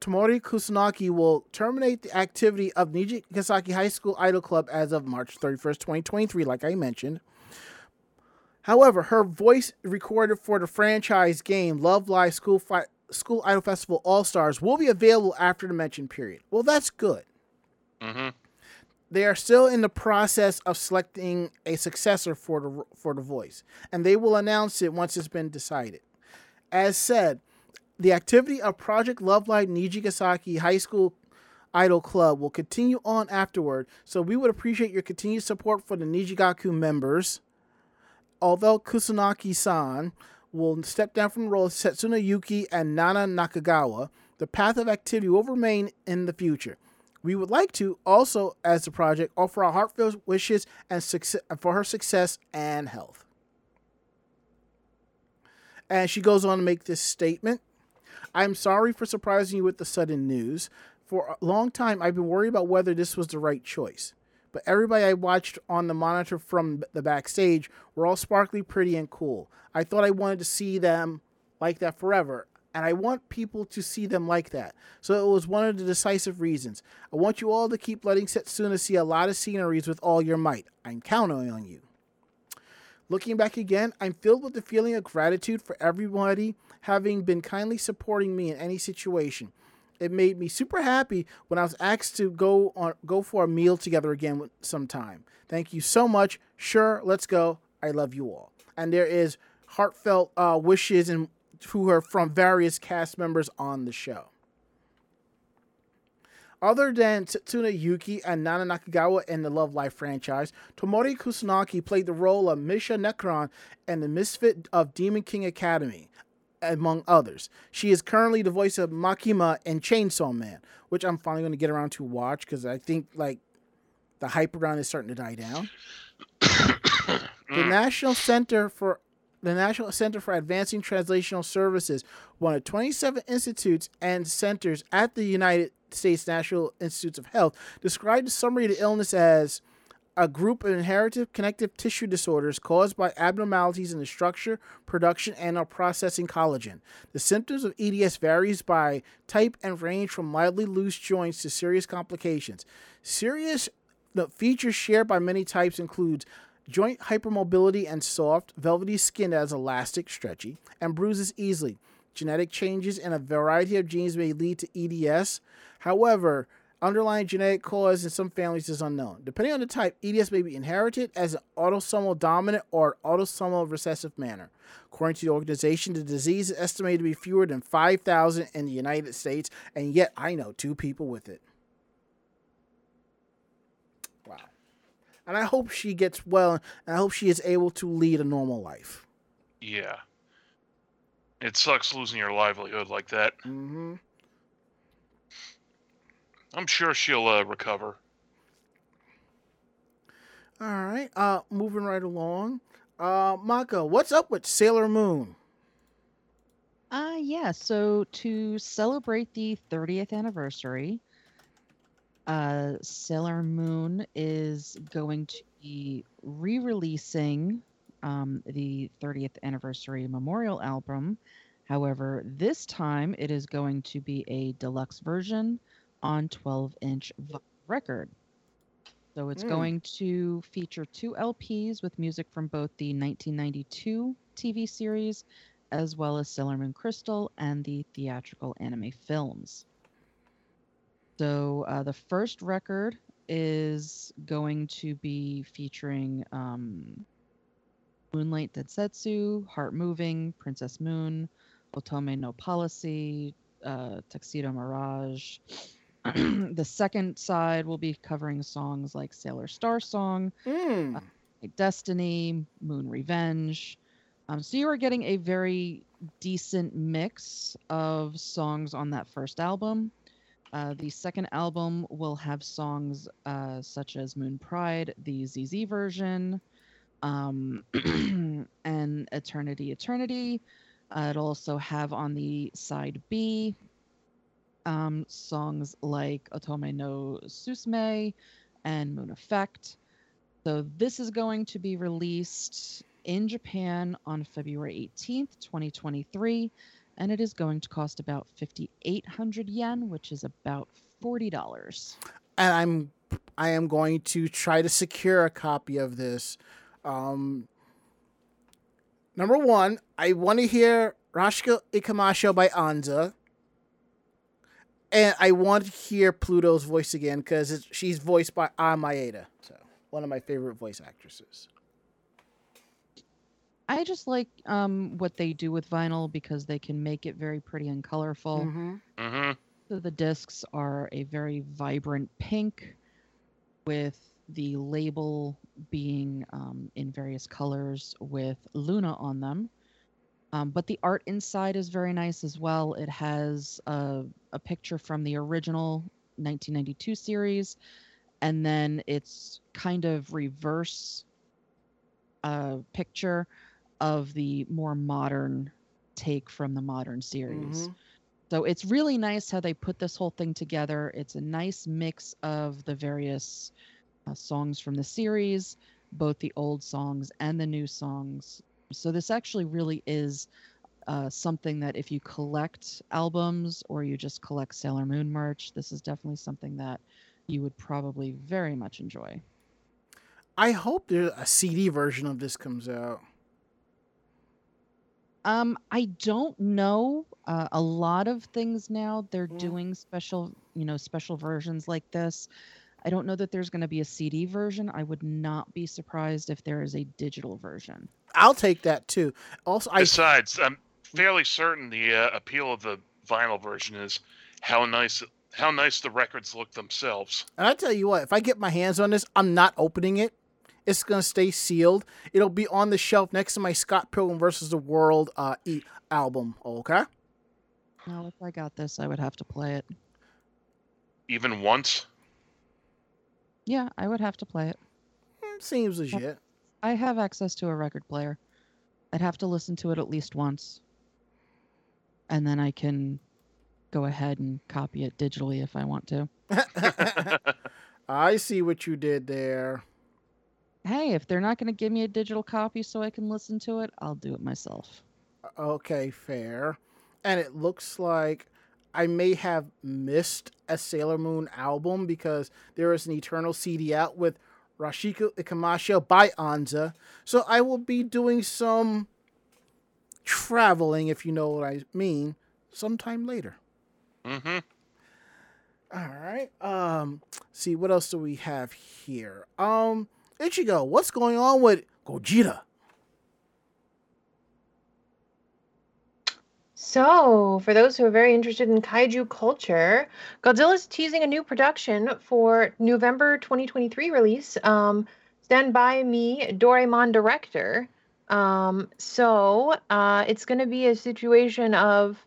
Speaker 2: Tomori Kusunoki will terminate the activity of Nijigasaki High School Idol Club as of March 31st, 2023, like I mentioned. However, her voice recorded for the franchise game Love Live School, Fi- School Idol Festival All Stars will be available after the mentioned period. Well, that's good.
Speaker 3: hmm
Speaker 2: They are still in the process of selecting a successor for the for the voice, and they will announce it once it's been decided. As said, the activity of Project Love Live Nijigasaki High School Idol Club will continue on afterward, so we would appreciate your continued support for the Nijigaku members. Although Kusunoki-san will step down from the role of Setsuna Yuki and Nana Nakagawa, the path of activity will remain in the future. We would like to also, as the project, offer our heartfelt wishes and success for her success and health. And she goes on to make this statement. I'm sorry for surprising you with the sudden news. For a long time, I've been worried about whether this was the right choice. But everybody I watched on the monitor from the backstage were all sparkly, pretty, and cool. I thought I wanted to see them like that forever, and I want people to see them like that. So it was one of the decisive reasons. I want you all to keep letting Setsuna see a lot of sceneries with all your might. I'm counting on you. Looking back again, I'm filled with the feeling of gratitude for everybody having been kindly supporting me in any situation. It made me super happy when I was asked to go on go for a meal together again sometime. Thank you so much. Sure, let's go. I love you all. And there is heartfelt uh, wishes and to her from various cast members on the show. Other than Tsuna Yuki and Nana Nakagawa in the Love Live franchise, Tomori Kusunoki played the role of Misha Necron in The Misfit of Demon King Academy, among others. She is currently the voice of Makima in Chainsaw Man, which I'm finally going to get around to watch because I think like the hype around is starting to die down. the National Center for the National Center for Advancing Translational Sciences, one of 27 institutes and centers at the United States National Institutes of Health, described the summary of the illness as a group of inherited connective tissue disorders caused by abnormalities in the structure, production, and or processing collagen. The symptoms of EDS varies by type and range from mildly loose joints to serious complications. Serious the features shared by many types includes joint hypermobility and soft, velvety skin that is elastic, stretchy, and bruises easily. Genetic changes in a variety of genes may lead to EDS. However, underlying genetic cause in some families is unknown. Depending on the type, EDS may be inherited as an autosomal dominant or autosomal recessive manner. According to the organization, the disease is estimated to be fewer than 5,000 in the United States, and yet I know two people with it. Wow. And I hope she gets well, and I hope she is able to lead a normal life.
Speaker 3: Yeah. It sucks losing your livelihood like that.
Speaker 2: Mm-hmm.
Speaker 3: I'm sure she'll uh, recover.
Speaker 2: All right. Uh, moving right along. Uh, Mako, what's up with Sailor Moon?
Speaker 4: Uh, yeah. So to celebrate the 30th anniversary, uh, Sailor Moon is going to be re-releasing um, the 30th anniversary memorial album. However, this time it is going to be a deluxe version on 12 inch record. So it's
Speaker 2: Mm.
Speaker 4: going to feature two LPs with music from both the 1992 TV series as well as Sailor Moon Crystal and the theatrical anime films. So uh, the first record is going to be featuring um, Moonlight Densetsu, Heart Moving, Princess Moon, Otome no Policy, uh, Tuxedo Mirage. the second side will be covering songs like Sailor Star Song,
Speaker 2: Mm.
Speaker 4: like Destiny, Moon Revenge. Um, so you are getting a very decent mix of songs on that first album. Uh, the second album will have songs uh, such as Moon Pride, the ZZ version, um, and Eternity Eternity. Uh, it'll also have on the side B um, songs like Otome no Susume and Moon Effect. So this is going to be released in Japan on February 18th, 2023, and it is going to cost about 5,800 yen, which is about $40.
Speaker 2: and I'm I am going to try to secure a copy of this. Um, number one, I want to hear Rashiku Ikimasho by Anza. And I want to hear Pluto's voice again because she's voiced by Ah Maeda, so one of my favorite voice actresses.
Speaker 4: I just like um, what they do with vinyl because they can make it very pretty and colorful.
Speaker 2: Mm-hmm.
Speaker 3: Mm-hmm.
Speaker 4: So the discs are a very vibrant pink with the label being um, in various colors with Luna on them. Um, but the art inside is very nice as well. It has a, a picture from the original 1992 series, and then it's kind of reverse uh, picture of the more modern take from the modern series.
Speaker 2: Mhm.
Speaker 4: So it's really nice how they put this whole thing together. It's a nice mix of the various uh, songs from the series, both the old songs and the new songs. So this actually really is uh, something that if you collect albums or you just collect Sailor Moon merch, this is definitely something that you would probably very much enjoy.
Speaker 2: I hope there a CD version of this comes out.
Speaker 4: Um, I don't know. Uh, a lot of things now they're
Speaker 2: Mm.
Speaker 4: doing special, you know, special versions like this. I don't know that there's going to be a CD version. I would not be surprised if there is a digital version.
Speaker 2: I'll take that too. Also, I
Speaker 3: Besides, I'm fairly certain the uh, appeal of the vinyl version is how nice how nice the records look themselves.
Speaker 2: and I tell you what, if I get my hands on this, I'm not opening it. It's gonna stay sealed. It'll be on the shelf next to my Scott Pilgrim versus the World uh, e- album. Okay.
Speaker 4: Now, if I got this, I would have to play it.
Speaker 3: Even once.
Speaker 4: Yeah, I would have to play it.
Speaker 2: Mm, Seems legit.
Speaker 4: I have access to a record player. I'd have to listen to it at least once. And then I can go ahead and copy it digitally if I want to.
Speaker 2: I see what you did there.
Speaker 4: Hey, if they're not going to give me a digital copy so I can listen to it, I'll do it myself.
Speaker 2: Okay, fair. And it looks like I may have missed a Sailor Moon album because there is an Eternal CD out with Rashiku Ikimasho by Anza. So I will be doing some traveling, if you know what I mean, sometime later.
Speaker 3: hmm
Speaker 2: All right. Um, see what else do we have here? Um, Ichigo, what's going on with Gojira?
Speaker 5: So, for those who are very interested in kaiju culture, Godzilla's teasing a new production for November 2023 release. Um, Stand by Me, Doraemon director. Um, so, uh, it's going to be a situation of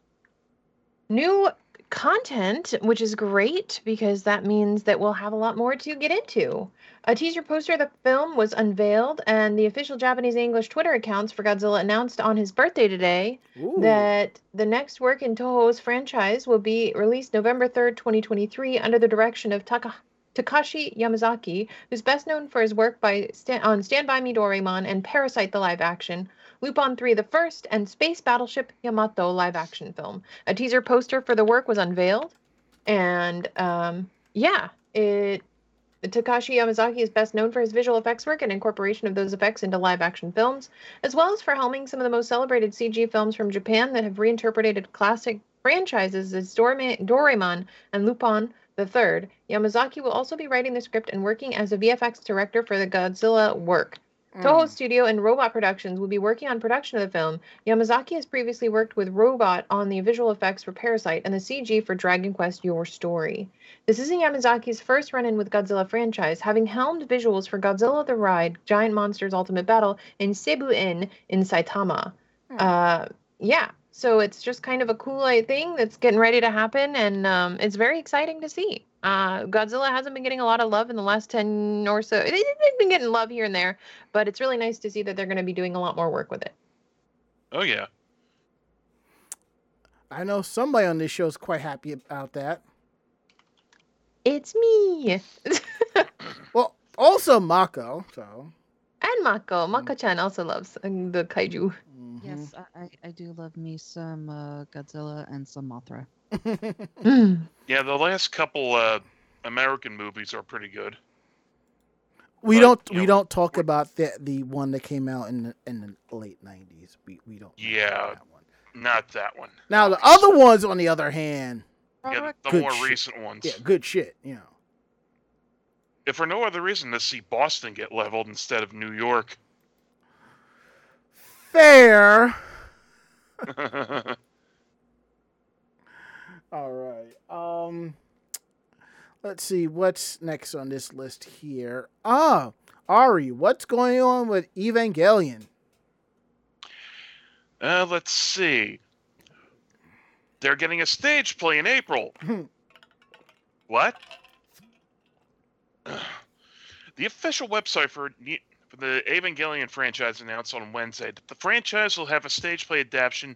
Speaker 5: new content, which is great because that means that we'll have a lot more to get into. A teaser poster of the film was unveiled, and the official Japanese English Twitter accounts for Godzilla announced on his birthday today
Speaker 2: Ooh.
Speaker 5: that the next work in Toho's franchise will be released November 3rd, 2023, under the direction of Taka- Takashi Yamazaki, who's best known for his work by on Stand By Me Doraemon and Parasite the live action, Lupin 3 the first, and Space Battleship Yamato live action film. A teaser poster for the work was unveiled, and um, yeah, it. Takashi Yamazaki is best known for his visual effects work and incorporation of those effects into live action films as well as for helming some of the most celebrated CG films from Japan that have reinterpreted classic franchises as Doraemon and Lupin the Third. Yamazaki will also be writing the script and working as a VFX director for the Godzilla work. Toho Studio and Robot Productions will be working on production of the film. Yamazaki has previously worked with Robot on the visual effects for Parasite and the CG for Dragon Quest Your Story. This isn't Yamazaki's first run in with Godzilla franchise, having helmed visuals for Godzilla the Ride, Giant Monsters Ultimate Battle, and Seibu-en in Saitama.
Speaker 2: Hmm.
Speaker 5: Uh, yeah, so it's just kind of a cool thing that's getting ready to happen, and um, it's very exciting to see. Uh, Godzilla hasn't been getting a lot of love in the last 10 or so. they- They've been getting love here and there, but it's really nice to see that they're going to be doing a lot more work with it.
Speaker 3: Oh yeah.
Speaker 2: I know somebody on this show is quite happy about that.
Speaker 5: It's me!
Speaker 2: Well, also Mako. So.
Speaker 5: and Mako. Mako-chan also loves uh, the kaiju.
Speaker 2: mhm.
Speaker 4: Yes, I, I, I do love me some uh, Godzilla and some Mothra.
Speaker 5: Mm.
Speaker 3: Yeah, the last couple uh, American movies are pretty good.
Speaker 2: we
Speaker 3: But,
Speaker 2: don't we
Speaker 3: know,
Speaker 2: don't talk about the the one that came out in the, in the late nineties. We we don't.
Speaker 3: Yeah.
Speaker 2: that one.
Speaker 3: Not that one.
Speaker 2: Now the other ones, on the other hand,
Speaker 3: Yeah, the
Speaker 2: Good
Speaker 3: more
Speaker 2: shit.
Speaker 3: recent ones.
Speaker 2: yeah, good shit. You know.
Speaker 3: If for no other reason to see Boston get leveled instead of New York.
Speaker 2: Fair. All right. Um let's see what's next on this list here. Ah, Ari, what's going on with Evangelion?
Speaker 3: uh, let's see. They're getting a stage play in April. what? the official website for, for the Evangelion franchise announced on Wednesday that the franchise will have a stage play adaptation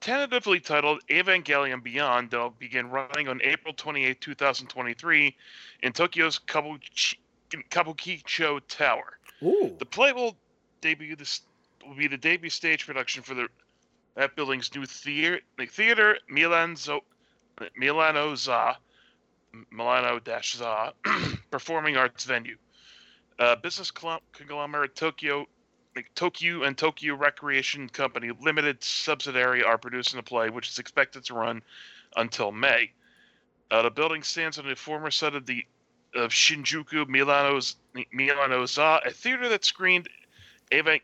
Speaker 3: tentatively titled Evangelion Beyond that'll begin running on April 28, 2023 in Tokyo's Kabuki- Kabukicho Tower.
Speaker 2: Ooh.
Speaker 3: The play will debut this will be the debut stage production for the that building's new theater, the theater Milanzo, Milano Za, Milano Dash Za, performing arts venue. Uh, business conglomerate Tokyu Tokyu and Tokyu Recreation Company Limited subsidiary are producing the play, which is expected to run until May. Uh, the building stands on the former site of the of Shinjuku Milano's Milanoza, a theater that screened the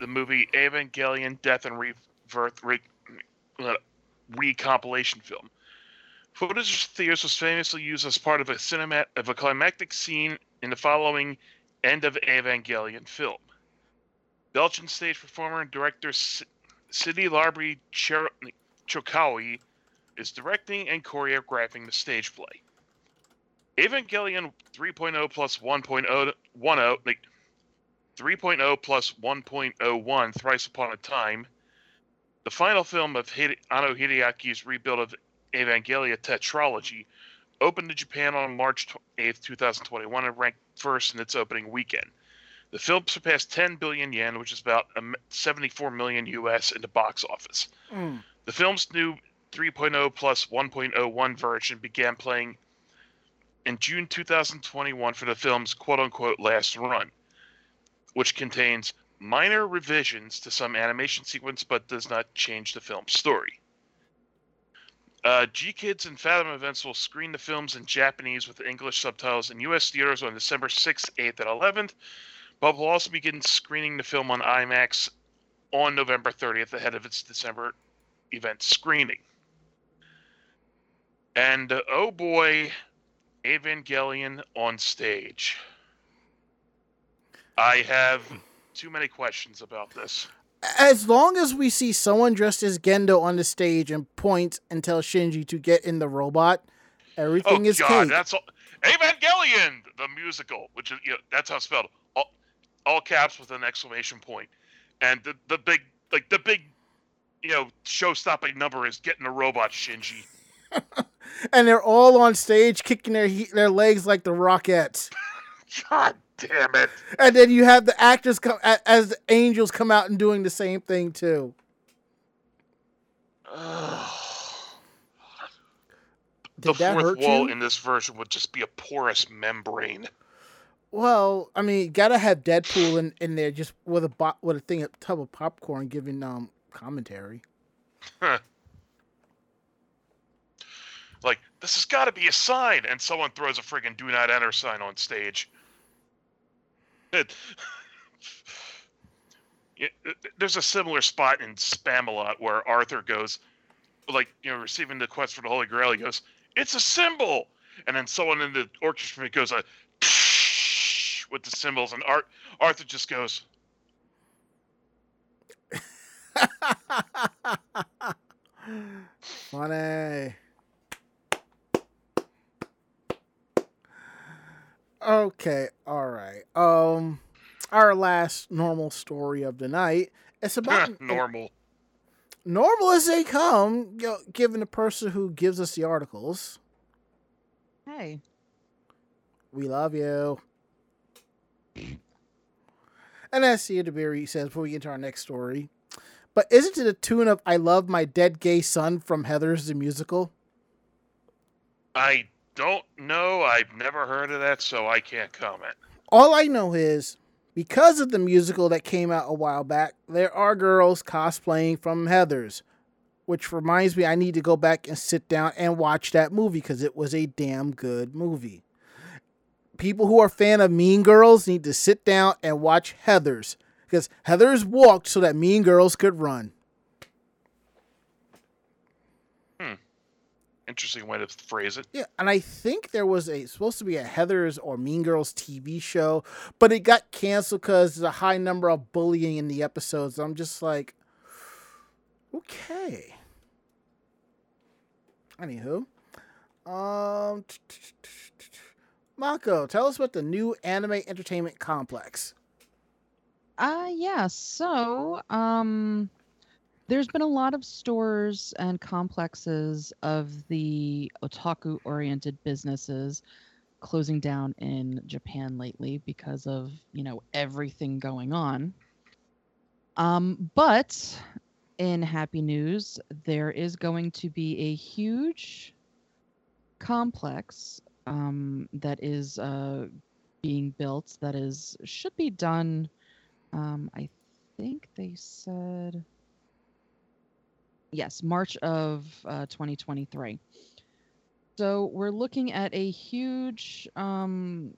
Speaker 3: the movie Evangelion: Death and Rebirth re, uh, recompilation film. Footage of theaters was famously used as part of a cinemat of a climactic scene in the following end of Evangelion film. Belgian stage performer and director Sidney Larbi Cherkaoui is directing and choreographing the stage play. Evangelion 3.0 plus 1.0 like 3.0 plus 1.01 Thrice Upon a Time, the final film of Hide- Hideaki's rebuild of Evangelion Tetralogy, opened in Japan on March 8, 2021, and ranked first in its opening weekend. The film surpassed 10 billion yen, which is about 74 million US, in the box office.
Speaker 2: Mm.
Speaker 3: The film's new 3.0 plus 1.01 version began playing in June 2021 for the film's quote unquote last run, which contains minor revisions to some animation sequence but does not change the film's story. Uh, GKIDS and Fathom Events will screen the films in Japanese with English subtitles in U.S. theaters on December 6th, 8th, and 11th, but we'll also begin screening the film on IMAX on November 30th ahead of its December event screening. And uh, oh boy, Evangelion on stage. I have too many questions about this.
Speaker 2: As long as we see someone dressed as Gendo on the stage and point and tell Shinji to get in the robot, everything
Speaker 3: oh,
Speaker 2: is
Speaker 3: God,
Speaker 2: cake.
Speaker 3: that's all. Evangelion, the musical, which is you know, that's how it's spelled, all, caps with an exclamation point, and the the big like the big, you know, show-stopping number is getting a robot Shinji.
Speaker 2: and they're all on stage kicking their he- their legs like the Rockettes.
Speaker 3: God damn it!
Speaker 2: And then you have the actors come as the angels come out and doing the same thing too.
Speaker 3: the fourth wall
Speaker 2: you?
Speaker 3: in this version would just be a porous membrane.
Speaker 2: Well, I mean, gotta have Deadpool in, in there just with a bo- with a thing a tub of popcorn giving um commentary.
Speaker 3: Like this has got to be a sign, and someone throws a friggin' "Do Not Enter" sign on stage. It, Yeah, there's a similar spot in Spamalot where Arthur goes, like you know, receiving the quest for the Holy Grail. He goes, "It's a symbol," and then someone in the orchestra goes a with the symbols, and Art Arthur just goes,
Speaker 2: Funny. Okay, all right. Um, our last normal story of the night. It's about
Speaker 3: "Normal."
Speaker 2: normal as they come, you know, given the person who gives us the articles.
Speaker 4: Hey,
Speaker 2: We love you. And as Sia DeBerry says before we get to our next story, but isn't it the tune of I Love My Dead Gay Son from Heather's the Musical?
Speaker 3: I don't know. I've never heard of that, so I can't comment.
Speaker 2: All I know is because of the musical that came out a while back, there are girls cosplaying from Heather's, which reminds me I need to go back and sit down and watch that movie because it was a damn good movie. People who are fan of Mean Girls need to sit down and watch Heather's because Heather's walked so that Mean Girls could run. Hmm.
Speaker 3: Interesting way to phrase it.
Speaker 2: Yeah, and I think there was a supposed to be a Heather's or Mean Girls TV show, but it got canceled because there's a high number of bullying in the episodes. I'm just like, okay. Anywho, um, Mako, tell us about the new anime entertainment complex.
Speaker 4: Uh yeah, so um there's been a lot of stores and complexes of the otaku oriented businesses closing down in Japan lately because of, you know, everything going on. Um but in happy news, there is going to be a huge complex um that is uh being built that is should be done Um, I think they said yes, March of uh, 2023. So we're looking at a huge, um,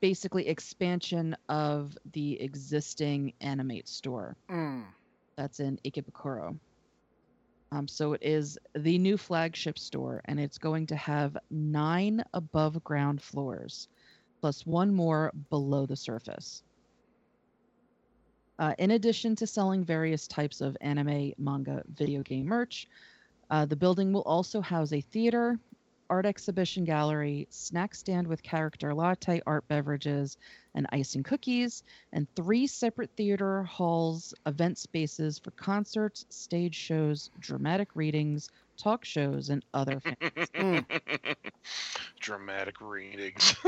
Speaker 4: basically expansion of the existing Animate store
Speaker 2: Mm.
Speaker 4: that's in Ikebukuro. Um, so it is the new flagship store, and it's going to have nine above ground floors, plus one more below the surface. Uh, in addition to selling various types of anime, manga, video game merch, uh, the building will also house a theater, art exhibition gallery, snack stand with character latte, art beverages, and ice and cookies, and three separate theater halls, event spaces for concerts, stage shows, dramatic readings, talk shows, and other things.
Speaker 2: Mm.
Speaker 3: Dramatic readings.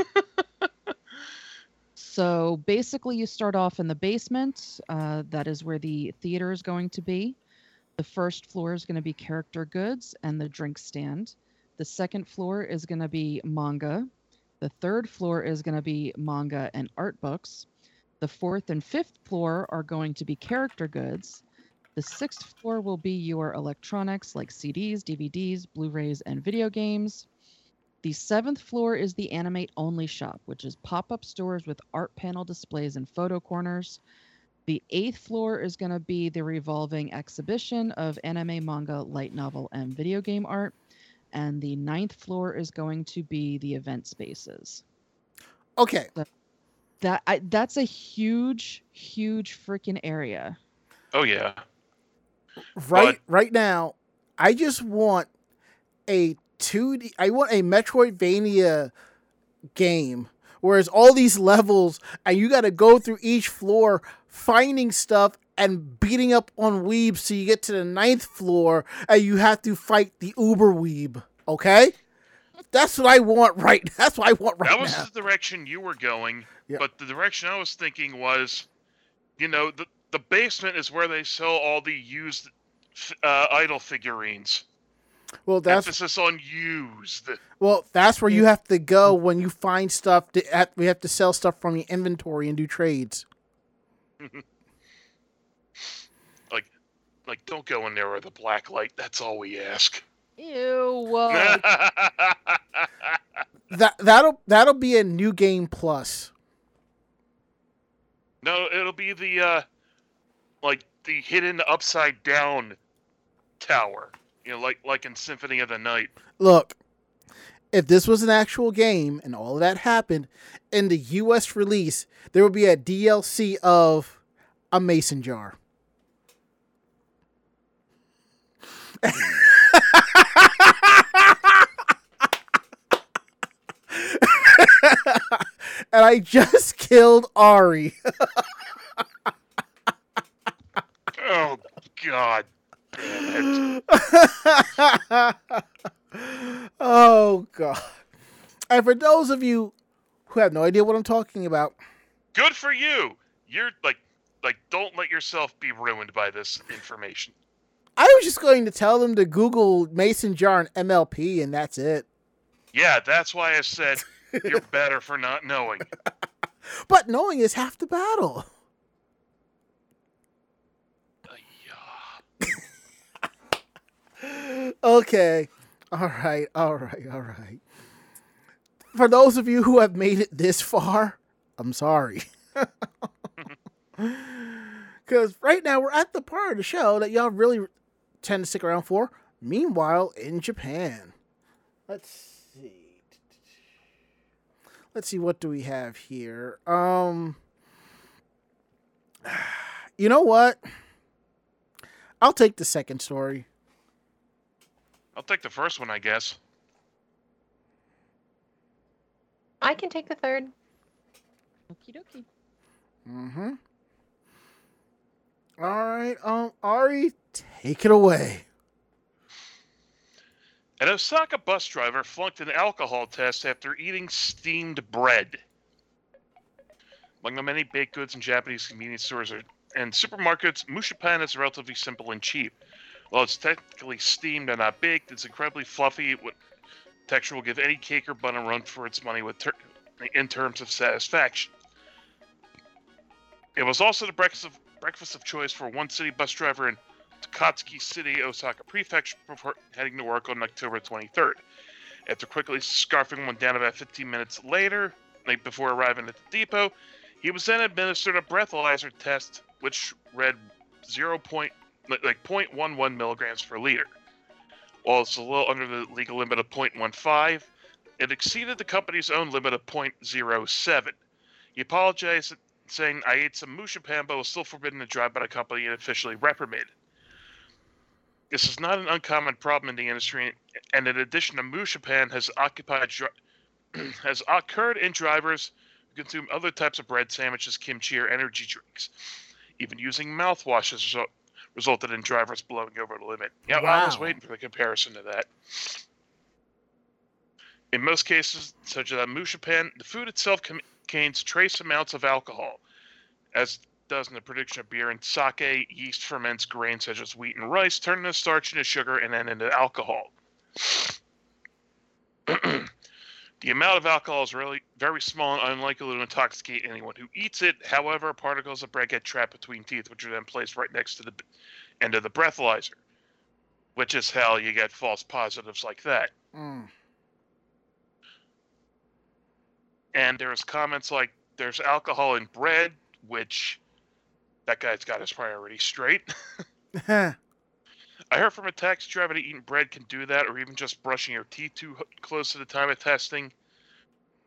Speaker 4: So basically, you start off in the basement. Uh, that is where the theater is going to be. The first floor is going to be character goods and the drink stand. The second floor is going to be manga. The third floor is going to be manga and art books. The fourth and fifth floor are going to be character goods. The sixth floor will be your electronics like CDs, DVDs, Blu rays, and video games. The seventh floor is the Animate Only shop, which is pop up stores with art panel displays and photo corners. The eighth floor is going to be the revolving exhibition of anime, manga, light novel, and video game art. And the ninth floor is going to be the event spaces.
Speaker 2: Okay.
Speaker 4: That I, that's a huge, huge freaking area.
Speaker 3: oh yeah.
Speaker 2: Right right now, I just want a 2D I want a Metroidvania game whereas all these levels and you got to go through each floor finding stuff and beating up on weebs so you get to the ninth floor and you have to fight the uber weeb okay that's what i want right that's what i want right
Speaker 3: that was
Speaker 2: now
Speaker 3: the direction you were going,
Speaker 2: Yeah.
Speaker 3: but the direction I was thinking was, you know, the the basement is where they sell all the used uh, idol figurines.
Speaker 2: well that's
Speaker 3: Emphasis on used.
Speaker 2: well that's where you have to go when you find stuff to, at, we have to sell stuff from your inventory and do trades
Speaker 3: like don't go in there with a black light. That's all we ask.
Speaker 4: Ew. Uh,
Speaker 2: that that'll that'll be a new game plus
Speaker 3: no, it'll be the uh, like the hidden upside down tower. You know, like like in Symphony of the Night.
Speaker 2: Look, if this was an actual game and all of that happened in the US release, there would be a DLC of a mason jar. And I just killed Ari.
Speaker 3: Oh God.
Speaker 2: Oh god. And for those of you who have no idea what I'm talking about,
Speaker 3: Good for you. You're like like don't let yourself be ruined by this information.
Speaker 2: I was just going to tell them to Google Mason jar and MLP, and that's it.
Speaker 3: Yeah, that's why I said you're better for not knowing.
Speaker 2: But knowing is half the battle. Okay. All right. All right. All right. For those of you who have made it this far, I'm sorry. Because right now we're at the part of the show that y'all really tend to stick around for. Meanwhile, in Japan. Let's see. Let's see what do we have here. Um You know what? I'll take the second story.
Speaker 3: I'll take the first one, I guess.
Speaker 5: I can take the third.
Speaker 4: Okie dokie.
Speaker 2: Mm-hmm. All right, um, Ari, take it away.
Speaker 3: An Osaka bus driver flunked an alcohol test after eating steamed bread. Among the many baked goods in Japanese convenience stores and supermarkets, mushipan is relatively simple and cheap. While it's technically steamed and not baked, it's incredibly fluffy. What texture will give any cake or bun a run for its money with ter- in terms of satisfaction. It was also the breakfast of, breakfast of choice for one city bus driver in Takatsuki City, Osaka Prefecture, before heading to work on October 23rd. After quickly scarfing one down about 15 minutes later, like before arriving at the depot, he was then administered a breathalyzer test, which read 0. Point, like 0.11 milligrams per liter. While it's a little under the legal limit of 0.15, it exceeded the company's own limit of 0.07. He apologized, saying, I ate some mushipan, but was still forbidden to drive by the company and officially reprimanded. This is not an uncommon problem in the industry, and in addition to mushipan has occupied has occurred in drivers who consume other types of bread, sandwiches, kimchi, or energy drinks. Even using mouthwash has result- resulted in drivers blowing over the limit. Yeah, I was waiting for the comparison to that. In most cases, such as mushipan, the food itself contains trace amounts of alcohol, as does in the production of beer and sake. Yeast ferments grains such as wheat and rice, turning the starch into sugar and then into alcohol. the amount of alcohol is really very small and unlikely to intoxicate anyone who eats it. However, particles of bread get trapped between teeth, which are then placed right next to the end of the breathalyzer, which is how you get false positives like that.
Speaker 2: Mm.
Speaker 3: and there's comments like there's alcohol in bread, which that guy's got his priorities straight. I heard from a taxi driver that eating bread can do that, or even just brushing your teeth too close to the time of testing.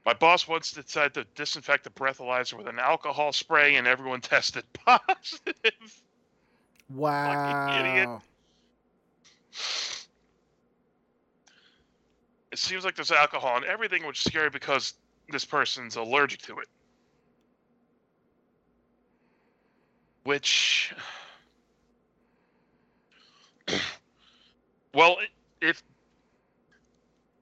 Speaker 3: My boss once decided to disinfect the breathalyzer with an alcohol spray, and everyone tested positive.
Speaker 2: wow.
Speaker 3: It seems like there's alcohol in everything, which is scary because this person's allergic to it. Which, well, if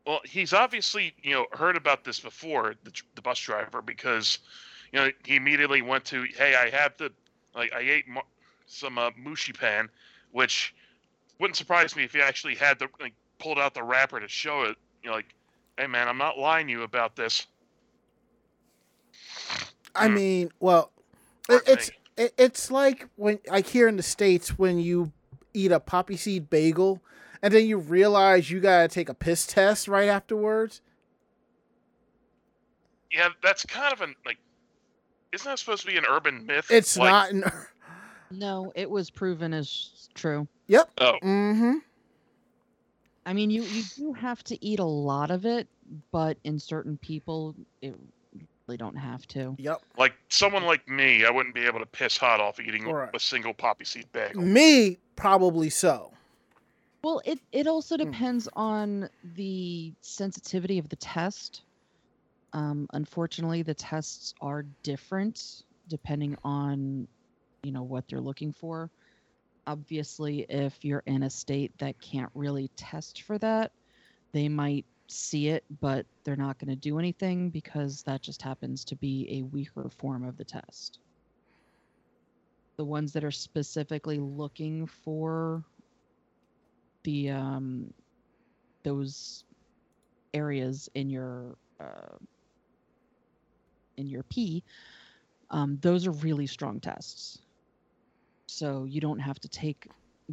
Speaker 3: well, he's obviously you know heard about this before the, the bus driver because you know he immediately went to hey I have the like I ate mo- some uh, mushi pan, which wouldn't surprise me if he actually had the like pulled out the wrapper to show it. You know, like, hey man, I'm not lying to you about this.
Speaker 2: I
Speaker 3: Mm.
Speaker 2: mean, well, it, it's. It, it's like when like here in the states when you eat a poppy seed bagel and then you realize you gotta take a piss test right afterwards.
Speaker 3: Yeah, that's kind of an like. Isn't that supposed to be an urban myth?
Speaker 2: It's
Speaker 3: Like,
Speaker 2: not. An,
Speaker 4: No, it was proven as true.
Speaker 2: yep.
Speaker 3: Oh,
Speaker 2: Mm-hmm.
Speaker 4: I mean, you you do have to eat a lot of it, but in certain people, it really don't have to.
Speaker 2: Yep.
Speaker 3: like someone like me, I wouldn't be able to piss hot off eating
Speaker 2: Right.
Speaker 3: a single poppy seed bagel.
Speaker 2: Me probably so.
Speaker 4: Well, it it also
Speaker 2: Hmm.
Speaker 4: depends on the sensitivity of the test. Um, unfortunately, the tests are different depending on, you know, what they're looking for. Obviously, if you're in a state that can't really test for that, they might see it, but they're not going to do anything because that just happens to be a weaker form of the test. The ones that are specifically looking for the um those areas in your uh, in your pee um, those are really strong tests so you don't have to take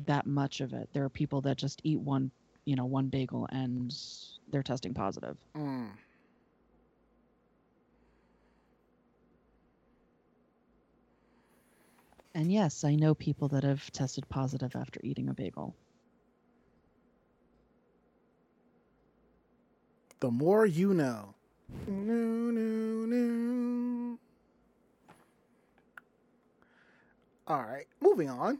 Speaker 4: that much of it there are people that just eat one you know one bagel and they're testing positive
Speaker 2: Mm.
Speaker 4: and yes i know people that have tested positive after eating a bagel
Speaker 2: The more you know. No, no, no. All right, moving on.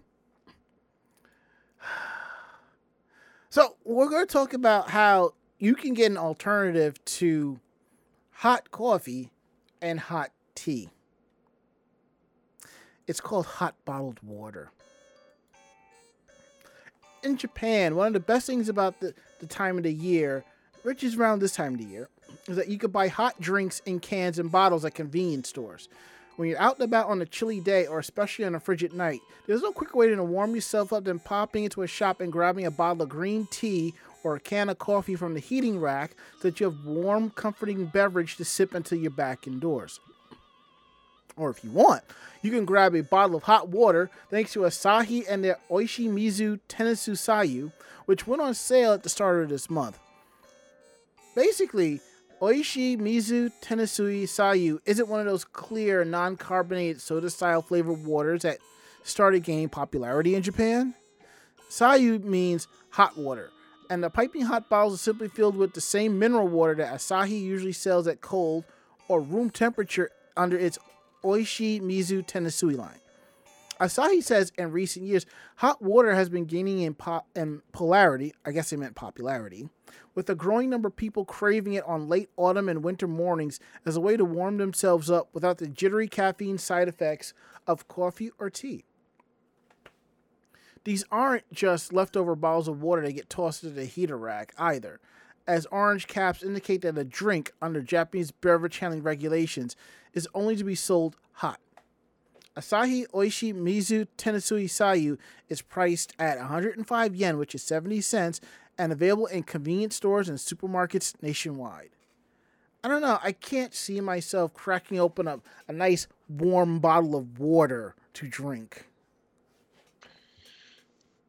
Speaker 2: So, we're going to talk about how you can get an alternative to hot coffee and hot tea. It's called hot bottled water. In Japan, one of the best things about the, the time of the year which is around this time of the year, is that you could buy hot drinks in cans and bottles at convenience stores. When you're out and about on a chilly day or especially on a frigid night, there's no quicker way to warm yourself up than popping into a shop and grabbing a bottle of green tea or a can of coffee from the heating rack so that you have warm, comforting beverage to sip until you're back indoors. Or if you want, you can grab a bottle of hot water thanks to Asahi and their Oishi Mizu Sayu, which went on sale at the start of this month. Basically, Oishi Mizu Tenasui Sayu isn't one of those clear, non carbonated soda style flavored waters that started gaining popularity in Japan. Sayu means hot water, and the piping hot bottles are simply filled with the same mineral water that Asahi usually sells at cold or room temperature under its Oishi Mizu Tenasui line. Asahi says in recent years, hot water has been gaining in, po- in polarity, I guess they meant popularity, with a growing number of people craving it on late autumn and winter mornings as a way to warm themselves up without the jittery caffeine side effects of coffee or tea. These aren't just leftover bottles of water that get tossed into the heater rack either, as orange caps indicate that a drink under Japanese beverage handling regulations is only to be sold hot. Asahi Oishi Mizu Tenasui Sayu is priced at 105 yen, which is 70 cents, and available in convenience stores and supermarkets nationwide. I don't know, I can't see myself cracking open a, a nice warm bottle of water to drink.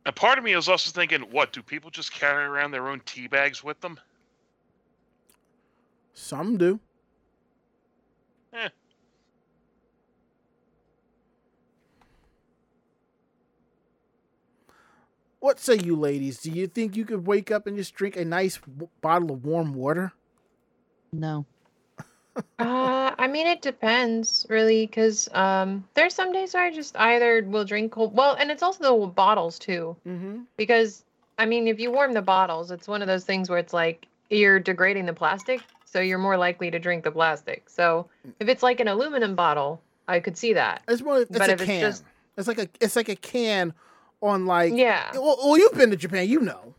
Speaker 3: And part of me is also thinking, what do people just carry around their own tea bags with them?
Speaker 2: Some do.
Speaker 3: Eh.
Speaker 2: What say you ladies? Do you think you could wake up and just drink a nice w- bottle of warm water?
Speaker 4: No.
Speaker 5: Uh, I mean, it depends really, because um, there's some days where I just either will drink cold. Well, and it's also the bottles too,
Speaker 2: Mm-hmm.
Speaker 5: because I mean, if you warm the bottles, it's one of those things where it's like you're degrading the plastic, so you're more likely to drink the plastic. So if it's like an aluminum bottle, I could see that.
Speaker 2: It's more. It's
Speaker 5: But
Speaker 2: a
Speaker 5: if it's
Speaker 2: can.
Speaker 5: just-
Speaker 2: It's like a. It's like a can on like.
Speaker 5: Yeah.
Speaker 2: Well, well, you've been to Japan, you know.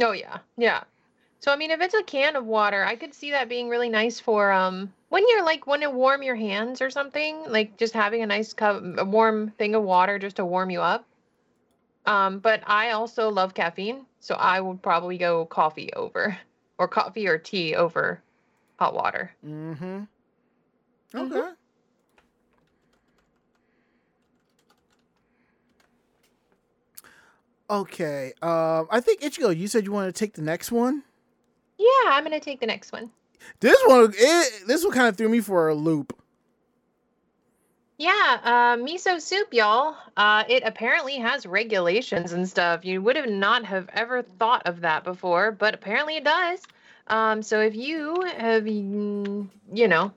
Speaker 5: Oh yeah, yeah. So I mean, if it's a can of water, I could see that being really nice for um when you're like want to warm your hands or something, like just having a nice cup, a warm thing of water just to warm you up. Um, but I also love caffeine, so I would probably go coffee over, or coffee or tea over hot water.
Speaker 2: Mm-hmm.
Speaker 5: Mhm.
Speaker 2: Okay. Okay. Um, I think Ichigo, you said you want to take the next one.
Speaker 5: Yeah, I'm gonna take the next one.
Speaker 2: This one, it, this one kind of threw me for a loop.
Speaker 5: Yeah, uh, miso soup, y'all. Uh, it apparently has regulations and stuff. You would have not have ever thought of that before, but apparently it does. Um, so if you have, you know,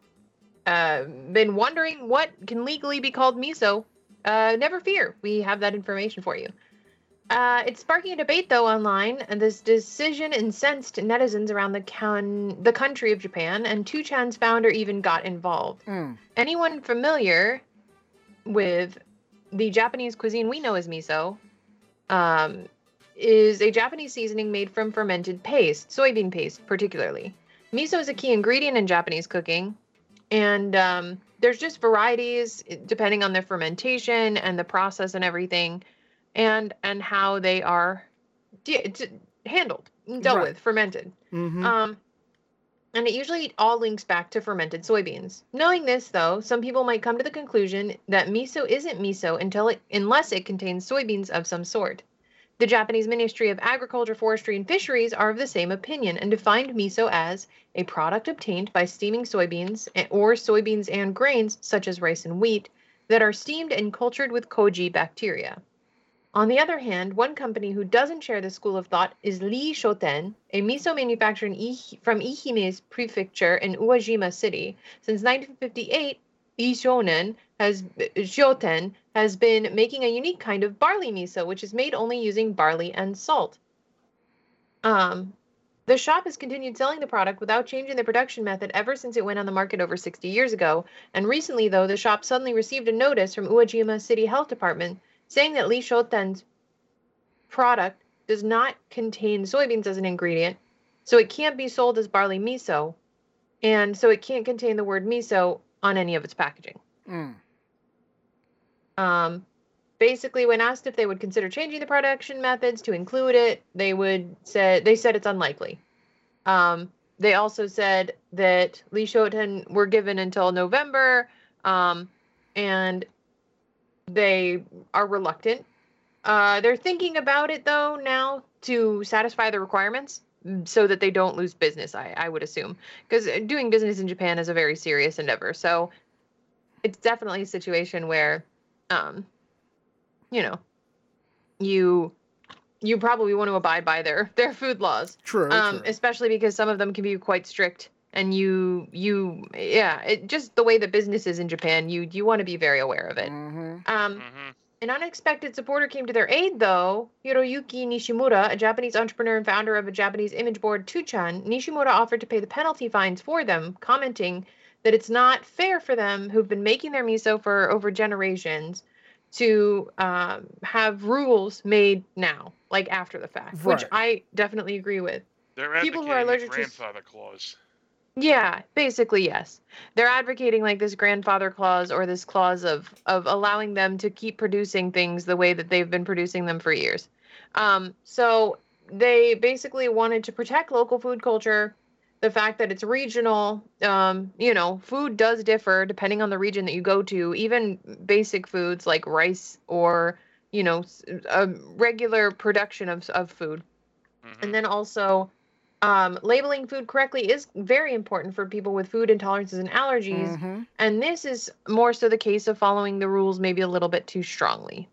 Speaker 5: uh, been wondering what can legally be called miso, uh, never fear. We have that information for you. Uh, it's sparking a debate though online, and this decision incensed netizens around the can- the country of Japan, and 2chan's founder even got involved
Speaker 2: Mm.
Speaker 5: anyone familiar with the Japanese cuisine we know as miso um, is a Japanese seasoning made from fermented paste, soybean paste particularly. Miso is a key ingredient in Japanese cooking, and um, there's just varieties depending on the fermentation and the process and everything, and and how they are de- d- handled, dealt
Speaker 2: Right.
Speaker 5: with, fermented.
Speaker 2: Mm-hmm.
Speaker 5: Um, and it usually all links back to fermented soybeans. Knowing this, though, some people might come to the conclusion that miso isn't miso until it, unless it contains soybeans of some sort. The Japanese Ministry of Agriculture, Forestry, and Fisheries are of the same opinion and defined miso as a product obtained by steaming soybeans or soybeans and grains, such as rice and wheat, that are steamed and cultured with koji bacteria. On the other hand, one company who doesn't share this school of thought is Lee Shoten, a miso manufacturer from Ehime's prefecture in Uwajima City. Since 1958, Lee Shonen has Shoten has been making a unique kind of barley miso, which is made only using barley and salt. Um, the shop has continued selling the product without changing the production method ever since it went on the market over 60 years ago. And recently, though, the shop suddenly received a notice from Uwajima City Health Department saying that Lee Shoten's product does not contain soybeans as an ingredient, so it can't be sold as barley miso, and so it can't contain the word miso on any of its packaging.
Speaker 2: Mm.
Speaker 5: Um, basically, when asked if they would consider changing the production methods to include it, they would say they said it's unlikely. Um, they also said that Lee Shoten were given until November um, and they are reluctant. Uh, they're thinking about it though now to satisfy the requirements mm, so that they don't lose business. I, I would assume because doing business in Japan is a very serious endeavor. So it's definitely a situation where, um, you know, you you probably want to abide by their their food laws
Speaker 2: True.
Speaker 5: um,
Speaker 2: true.
Speaker 5: especially because some of them can be quite strict and you you yeah it, just the way that business is in japan you you want to be very aware of it.
Speaker 2: Mhm.
Speaker 5: um,
Speaker 3: hmm
Speaker 5: an unexpected supporter came to their aid though hiroyuki nishimura a japanese entrepreneur and founder of a japanese image board 2chan. Nishimura offered to pay the penalty fines for them commenting that it's not fair for them who've been making their miso for over generations to um, have rules made now like after the fact which i definitely agree with.
Speaker 3: They're
Speaker 5: People who are
Speaker 3: advocating the
Speaker 5: allergic to
Speaker 3: grandfather clause.
Speaker 5: Yeah, basically yes. They're advocating like this grandfather clause or this clause of of allowing them to keep producing things the way that they've been producing them for years. Um, so they basically wanted to protect local food culture, the fact that it's regional. Um, you know, food does differ depending on the region that you go to. Even basic foods like rice or you know a regular production of of food
Speaker 3: Mhm.
Speaker 5: and then also um, labeling food correctly is very important for people with food intolerances and allergies.
Speaker 2: Mhm.
Speaker 5: and this is more so the case of following the rules maybe a little bit too strongly.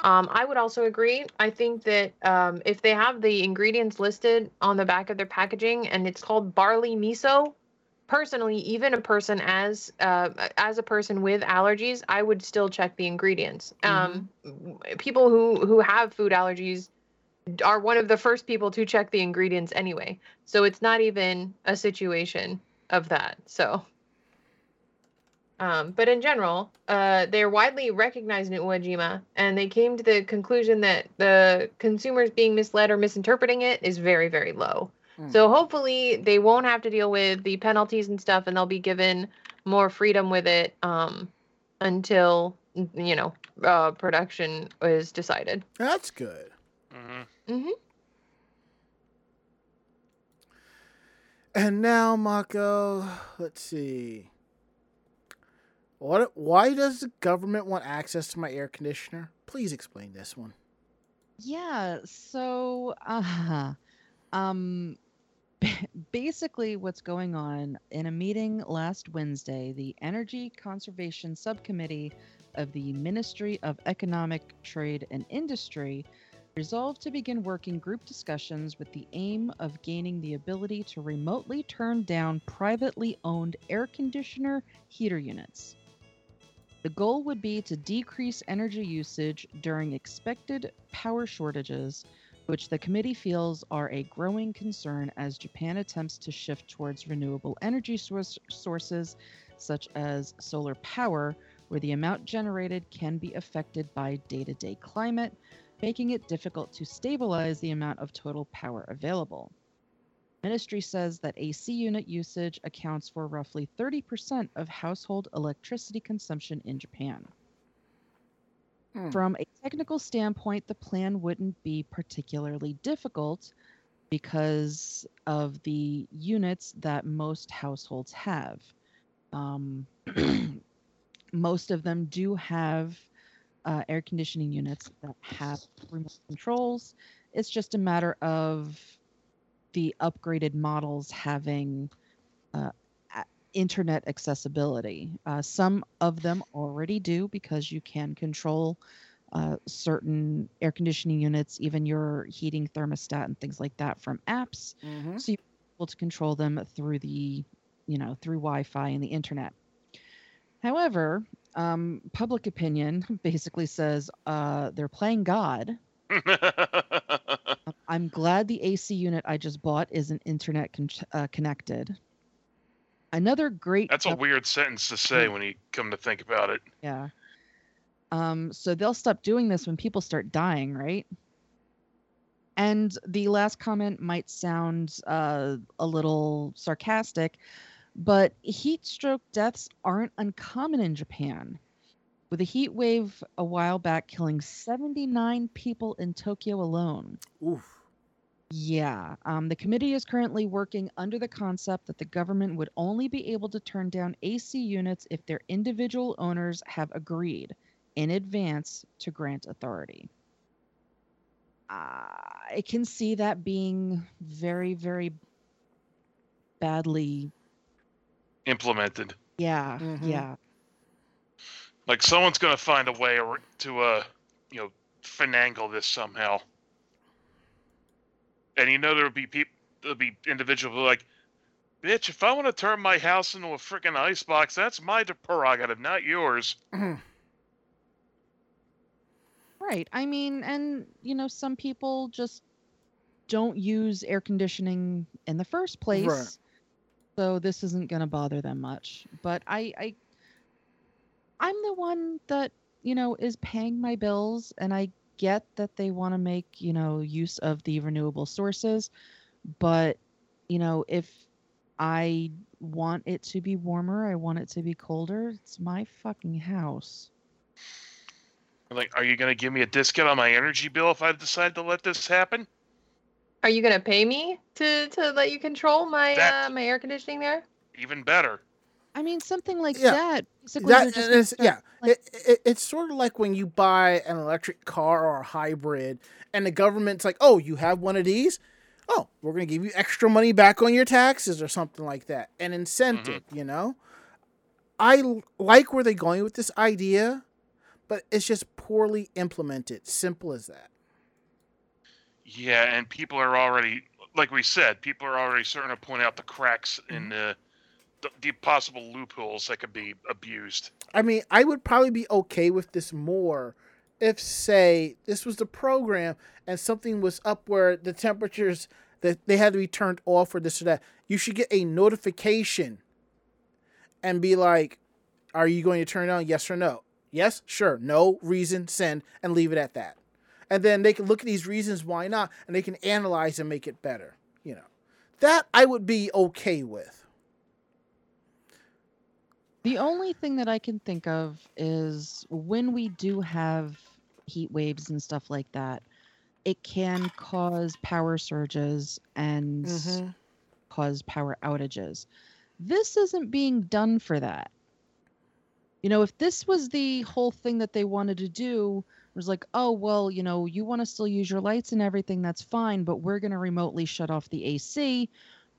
Speaker 5: Um, i would also agree. I think that um, if they have the ingredients listed on the back of their packaging and it's called barley miso personally even a person as uh, as a person with allergies i would still check the ingredients. Um, people who who have food allergies are one of the first people to check the ingredients anyway. So it's not even a situation of that. So um, but in general, uh, they're widely recognized in Uwajima, and they came to the conclusion that the consumers being misled or misinterpreting it is very, very low.
Speaker 2: Mm.
Speaker 5: So hopefully they won't have to deal with the penalties and stuff, and they'll be given more freedom with it um, until you know uh, production is decided.
Speaker 2: That's good.
Speaker 3: Mhm.
Speaker 5: hmm
Speaker 2: And now, Mako, let's see. What? Why does the government want access to my air conditioner? Please explain this one.
Speaker 4: Yeah, so uh, um basically what's going on in a meeting last Wednesday, the Energy Conservation Subcommittee of the Ministry of Economic Trade and Industry resolved to begin working group discussions with the aim of gaining the ability to remotely turn down privately owned air conditioner heater units. The goal would be to decrease energy usage during expected power shortages, which the committee feels are a growing concern as Japan attempts to shift towards renewable energy source, sources such as solar power, where the amount generated can be affected by day to day climate, making it difficult to stabilize the amount of total power available. Ministry says that AC unit usage accounts for roughly 30% of household electricity consumption in Japan.
Speaker 2: Hmm.
Speaker 4: From a technical standpoint, the plan wouldn't be particularly difficult because of the units that most households have. Um, most of them do have uh, air conditioning units that have remote controls. It's just a matter of the upgraded models having uh, internet accessibility. Uh, some of them already do because you can control uh, certain air conditioning units, even your heating thermostat and things like that from apps.
Speaker 2: Mm-hmm.
Speaker 4: So you're able to control them through the, you know, through Wi-Fi and the internet. However, um, public opinion basically says uh, they're playing God. I'm glad the AC unit I just bought isn't internet con- uh, connected. Another great
Speaker 3: That's a weird sentence to say when you come to think about it.
Speaker 4: Yeah. Um, so they'll stop doing this when people start dying, right? And the last comment might sound uh, a little sarcastic, but heat stroke deaths aren't uncommon in Japan. With a heat wave a while back killing 79 people in Tokyo alone.
Speaker 2: Oof.
Speaker 4: Yeah. Um, the committee is currently working under the concept that the government would only be able to turn down AC units if their individual owners have agreed in advance to grant authority. I can see that being very, very badly.
Speaker 3: Implemented.
Speaker 4: Yeah.
Speaker 2: Mhm.
Speaker 4: Yeah.
Speaker 3: Like someone's gonna find a way ar- to uh, you know, finagle this somehow. And you know there'll be people, there'll be individuals who are like, "Bitch, if I want to turn my house into a freaking icebox, that's my prerogative, not yours."
Speaker 4: Right. I mean, and you know, some people just don't use air conditioning in the first place. So this isn't going to bother them much. But I I I'm the one that, you know, is paying my bills and I get that they want to make, you know, use of the renewable sources, but you know, if I want it to be warmer, I want it to be colder, it's my fucking house.
Speaker 3: Like, are you gonna give me a discount on my energy bill if I decide to let this happen?
Speaker 5: Are you gonna pay me to to let you control my
Speaker 3: That-
Speaker 5: uh, my air conditioning there?
Speaker 3: Even better.
Speaker 4: I mean, something like
Speaker 2: Yeah,
Speaker 4: that. Basically,
Speaker 2: That
Speaker 4: just
Speaker 2: is,
Speaker 4: gonna
Speaker 2: yeah.
Speaker 4: like-
Speaker 2: it, it, it's sort of like when you buy an electric car or a hybrid, and the government's like, "Oh, you have one of these? Oh, we're going to give you extra money back on your taxes or something like that, an incentive." You know, I l- like where they're going with this idea, but it's just poorly implemented. Simple as that.
Speaker 3: Yeah, and people are already, like we said, people are already starting to point out the cracks in mm-hmm. the, the the possible loopholes that could be abused.
Speaker 2: I mean, I would probably be okay with this more if, say, this was the program and something was up where the temperatures that they had to be turned off or this or that. You should get a notification and be like, "Are you going to turn it on? Yes or no? Yes, sure. No reason. Send and leave it at that." And then they can look at these reasons why not, and they can analyze and make it better. You know, that I would be okay with.
Speaker 4: The only thing that I can think of is when we do have heat waves and stuff like that, it can cause power surges and
Speaker 2: Mm-hmm.
Speaker 4: cause power outages. This isn't being done for that. You know, if this was the whole thing that they wanted to do, was like, oh, well, you know, you want to still use your lights and everything, that's fine, but we're going to remotely shut off the AC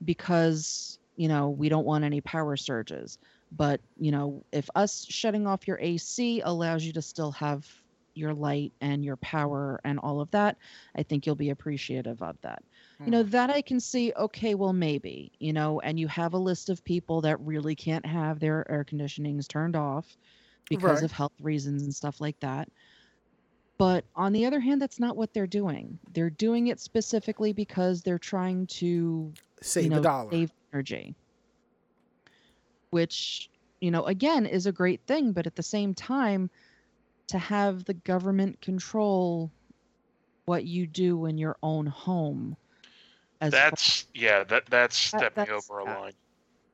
Speaker 4: because, you know, we don't want any power surges. But, you know, if us shutting off your AC allows you to still have your light and your power and all of that, I think you'll be appreciative of that. You know, hmm. that I can see, okay, well, maybe, you know, and you have a list of people that really can't have their air conditionings turned off because
Speaker 2: Right.
Speaker 4: of health reasons and stuff like that. But on the other hand, that's not what they're doing. They're doing it specifically because they're trying to
Speaker 2: save
Speaker 4: you know,
Speaker 2: a dollar.
Speaker 4: save energy. Which, you know, again is a great thing, but at the same time, to have the government control what you do in your own home. As far-
Speaker 3: That's yeah, that that's
Speaker 4: That-
Speaker 3: stepping
Speaker 4: that's-
Speaker 3: over a
Speaker 4: uh,
Speaker 3: line.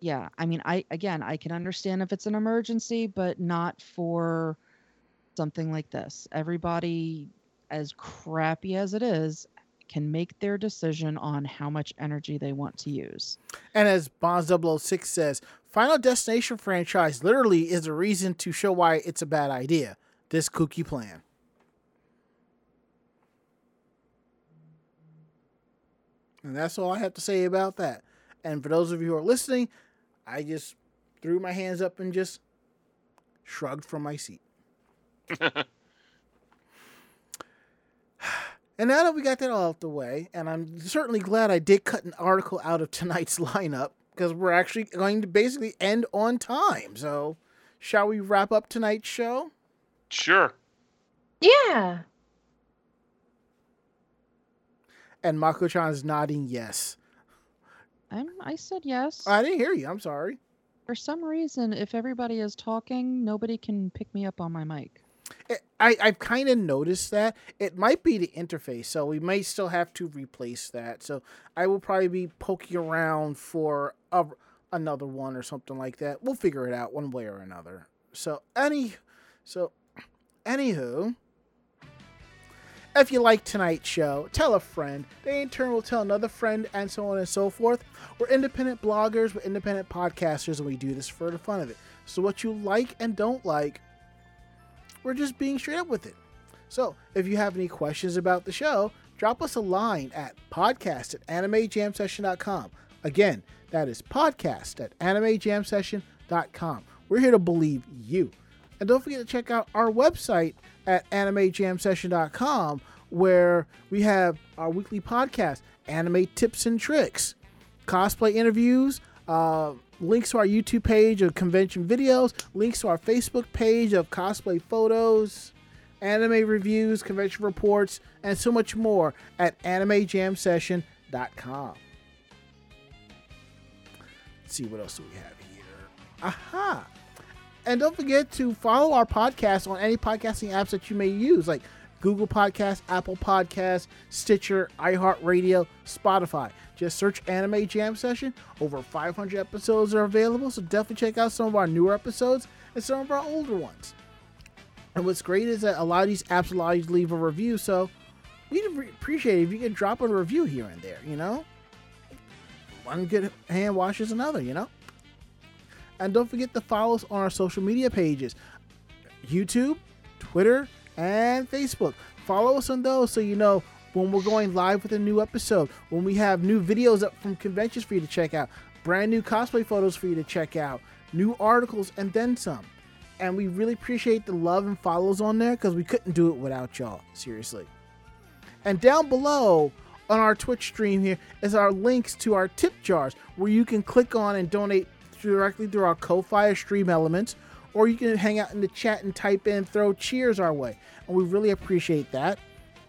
Speaker 4: yeah, I mean, I again, I can understand if it's an emergency, but not for something like this. Everybody, as crappy as it is, can make their decision on how much energy they want to use.
Speaker 2: And as Bonds 006 says, Final Destination franchise literally is a reason to show why it's a bad idea. This kooky plan. And that's all I have to say about that. And for those of you who are listening, I just threw my hands up and just shrugged from my seat. And now that we got that all out the way, and I'm certainly glad I did cut an article out of tonight's lineup because we're actually going to basically end on time. So, shall we wrap up tonight's show?
Speaker 3: Sure.
Speaker 5: Yeah.
Speaker 2: And Mako-chan is nodding yes.
Speaker 4: I'm, I said yes.
Speaker 2: I didn't hear you. I'm sorry.
Speaker 4: For some reason, if everybody is talking, nobody can pick me up on my mic.
Speaker 2: I, I've kind of noticed that. It might be the interface, so we might still have to replace that. So, I will probably be poking around for a, another one or something like that. We'll figure it out one way or another. So, any. So, anywho. If you like tonight's show, tell a friend. They in turn will tell another friend, and so on and so forth. We're independent bloggers, we're independent podcasters, and we do this for the fun of it. So, what you like and don't like, we're just being straight up with it. So, if you have any questions about the show, drop us a line at podcast at animejamsession.com. Again, that is podcast at animejamsession.com. We're here to believe you. And don't forget to check out our website at animejamsession.com where we have our weekly podcast, Anime Tips and Tricks, cosplay interviews, uh, links to our YouTube page of convention videos, links to our Facebook page of cosplay photos, anime reviews, convention reports, and so much more at animejamsession.com. Let's see what else do we have here. Aha! And don't forget to follow our podcast on any podcasting apps that you may use, like Google Podcasts, Apple Podcasts, Stitcher, iHeartRadio, Spotify. Just search Anime Jam Session. Over 500 episodes are available, so definitely check out some of our newer episodes and some of our older ones. And what's great is that a lot of these apps allow you to leave a review, so we'd appreciate it if you could drop a review here and there, you know? One good hand washes another, you know? And don't forget to follow us on our social media pages YouTube, Twitter, and Facebook. Follow us on those so you know when we're going live with a new episode, when we have new videos up from conventions for you to check out, brand new cosplay photos for you to check out, new articles, and then some. And we really appreciate the love and follows on there because we couldn't do it without y'all. Seriously. And down below on our Twitch stream here is our links to our tip jars where you can click on and donate directly through our Ko-Fi StreamElements, or you can hang out in the chat and type in throw cheers our way. And we really appreciate that.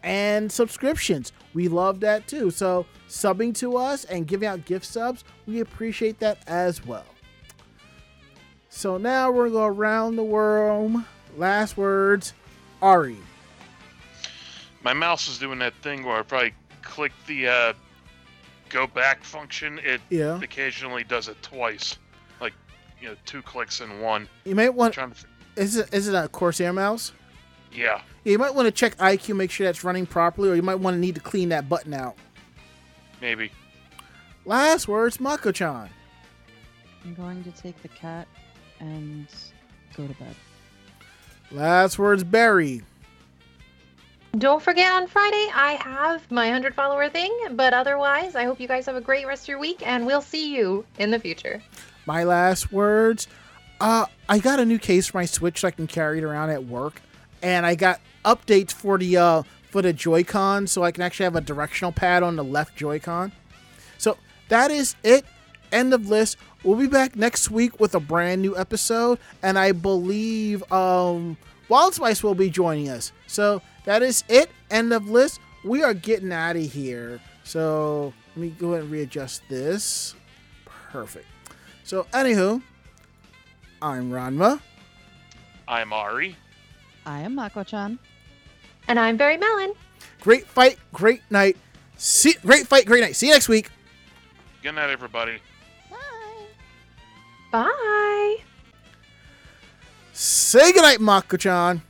Speaker 2: And subscriptions, we love that too. So subbing to us and giving out gift subs, we appreciate that as well. So now we're gonna go around the world. Last words, Ari.
Speaker 3: My mouse is doing that thing where I click the uh, go back function, it
Speaker 2: Yeah.
Speaker 3: occasionally does it twice, you know, two clicks in one.
Speaker 2: You might want
Speaker 3: trying to,
Speaker 2: is it is it a Corsair mouse?
Speaker 3: yeah,
Speaker 2: Yeah, you might want to check iCUE, make sure that's running properly, or you might want to need to clean that button out.
Speaker 3: maybe.
Speaker 2: Last words, Mako-chan.
Speaker 4: I'm going to take the cat and go to bed.
Speaker 2: Last words, Barry.
Speaker 5: Don't forget on Friday, I have my 100 follower thing. But otherwise, I hope you guys have a great rest of your week and we'll see you in the future.
Speaker 2: My last words. Uh, I got a new case for my Switch so I can carry it around at work, and I got updates for the uh for the Joy-Con so I can actually have a directional pad on the left Joy-Con. So that is it. End of list. We'll be back next week with a brand new episode, and I believe um Wild Spice will be joining us. So that is it. End of list. We are getting out of here. So let me go ahead and readjust this. Perfect. So, anywho, I'm Ranma.
Speaker 3: I'm Ari.
Speaker 4: I am Mako-chan.
Speaker 5: And I'm Barry Mellon.
Speaker 2: Great fight, great night. See, great fight, great night. See you next week.
Speaker 3: Good night, everybody.
Speaker 4: Bye.
Speaker 5: Bye.
Speaker 2: Say goodnight, Mako-chan.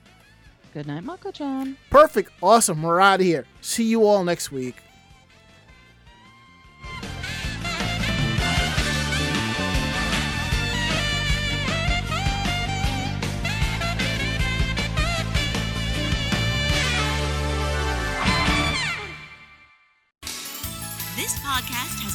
Speaker 4: Good night, Mako-chan.
Speaker 2: Perfect, awesome. We're out of here. See you all next week.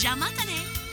Speaker 1: 邪魔たね。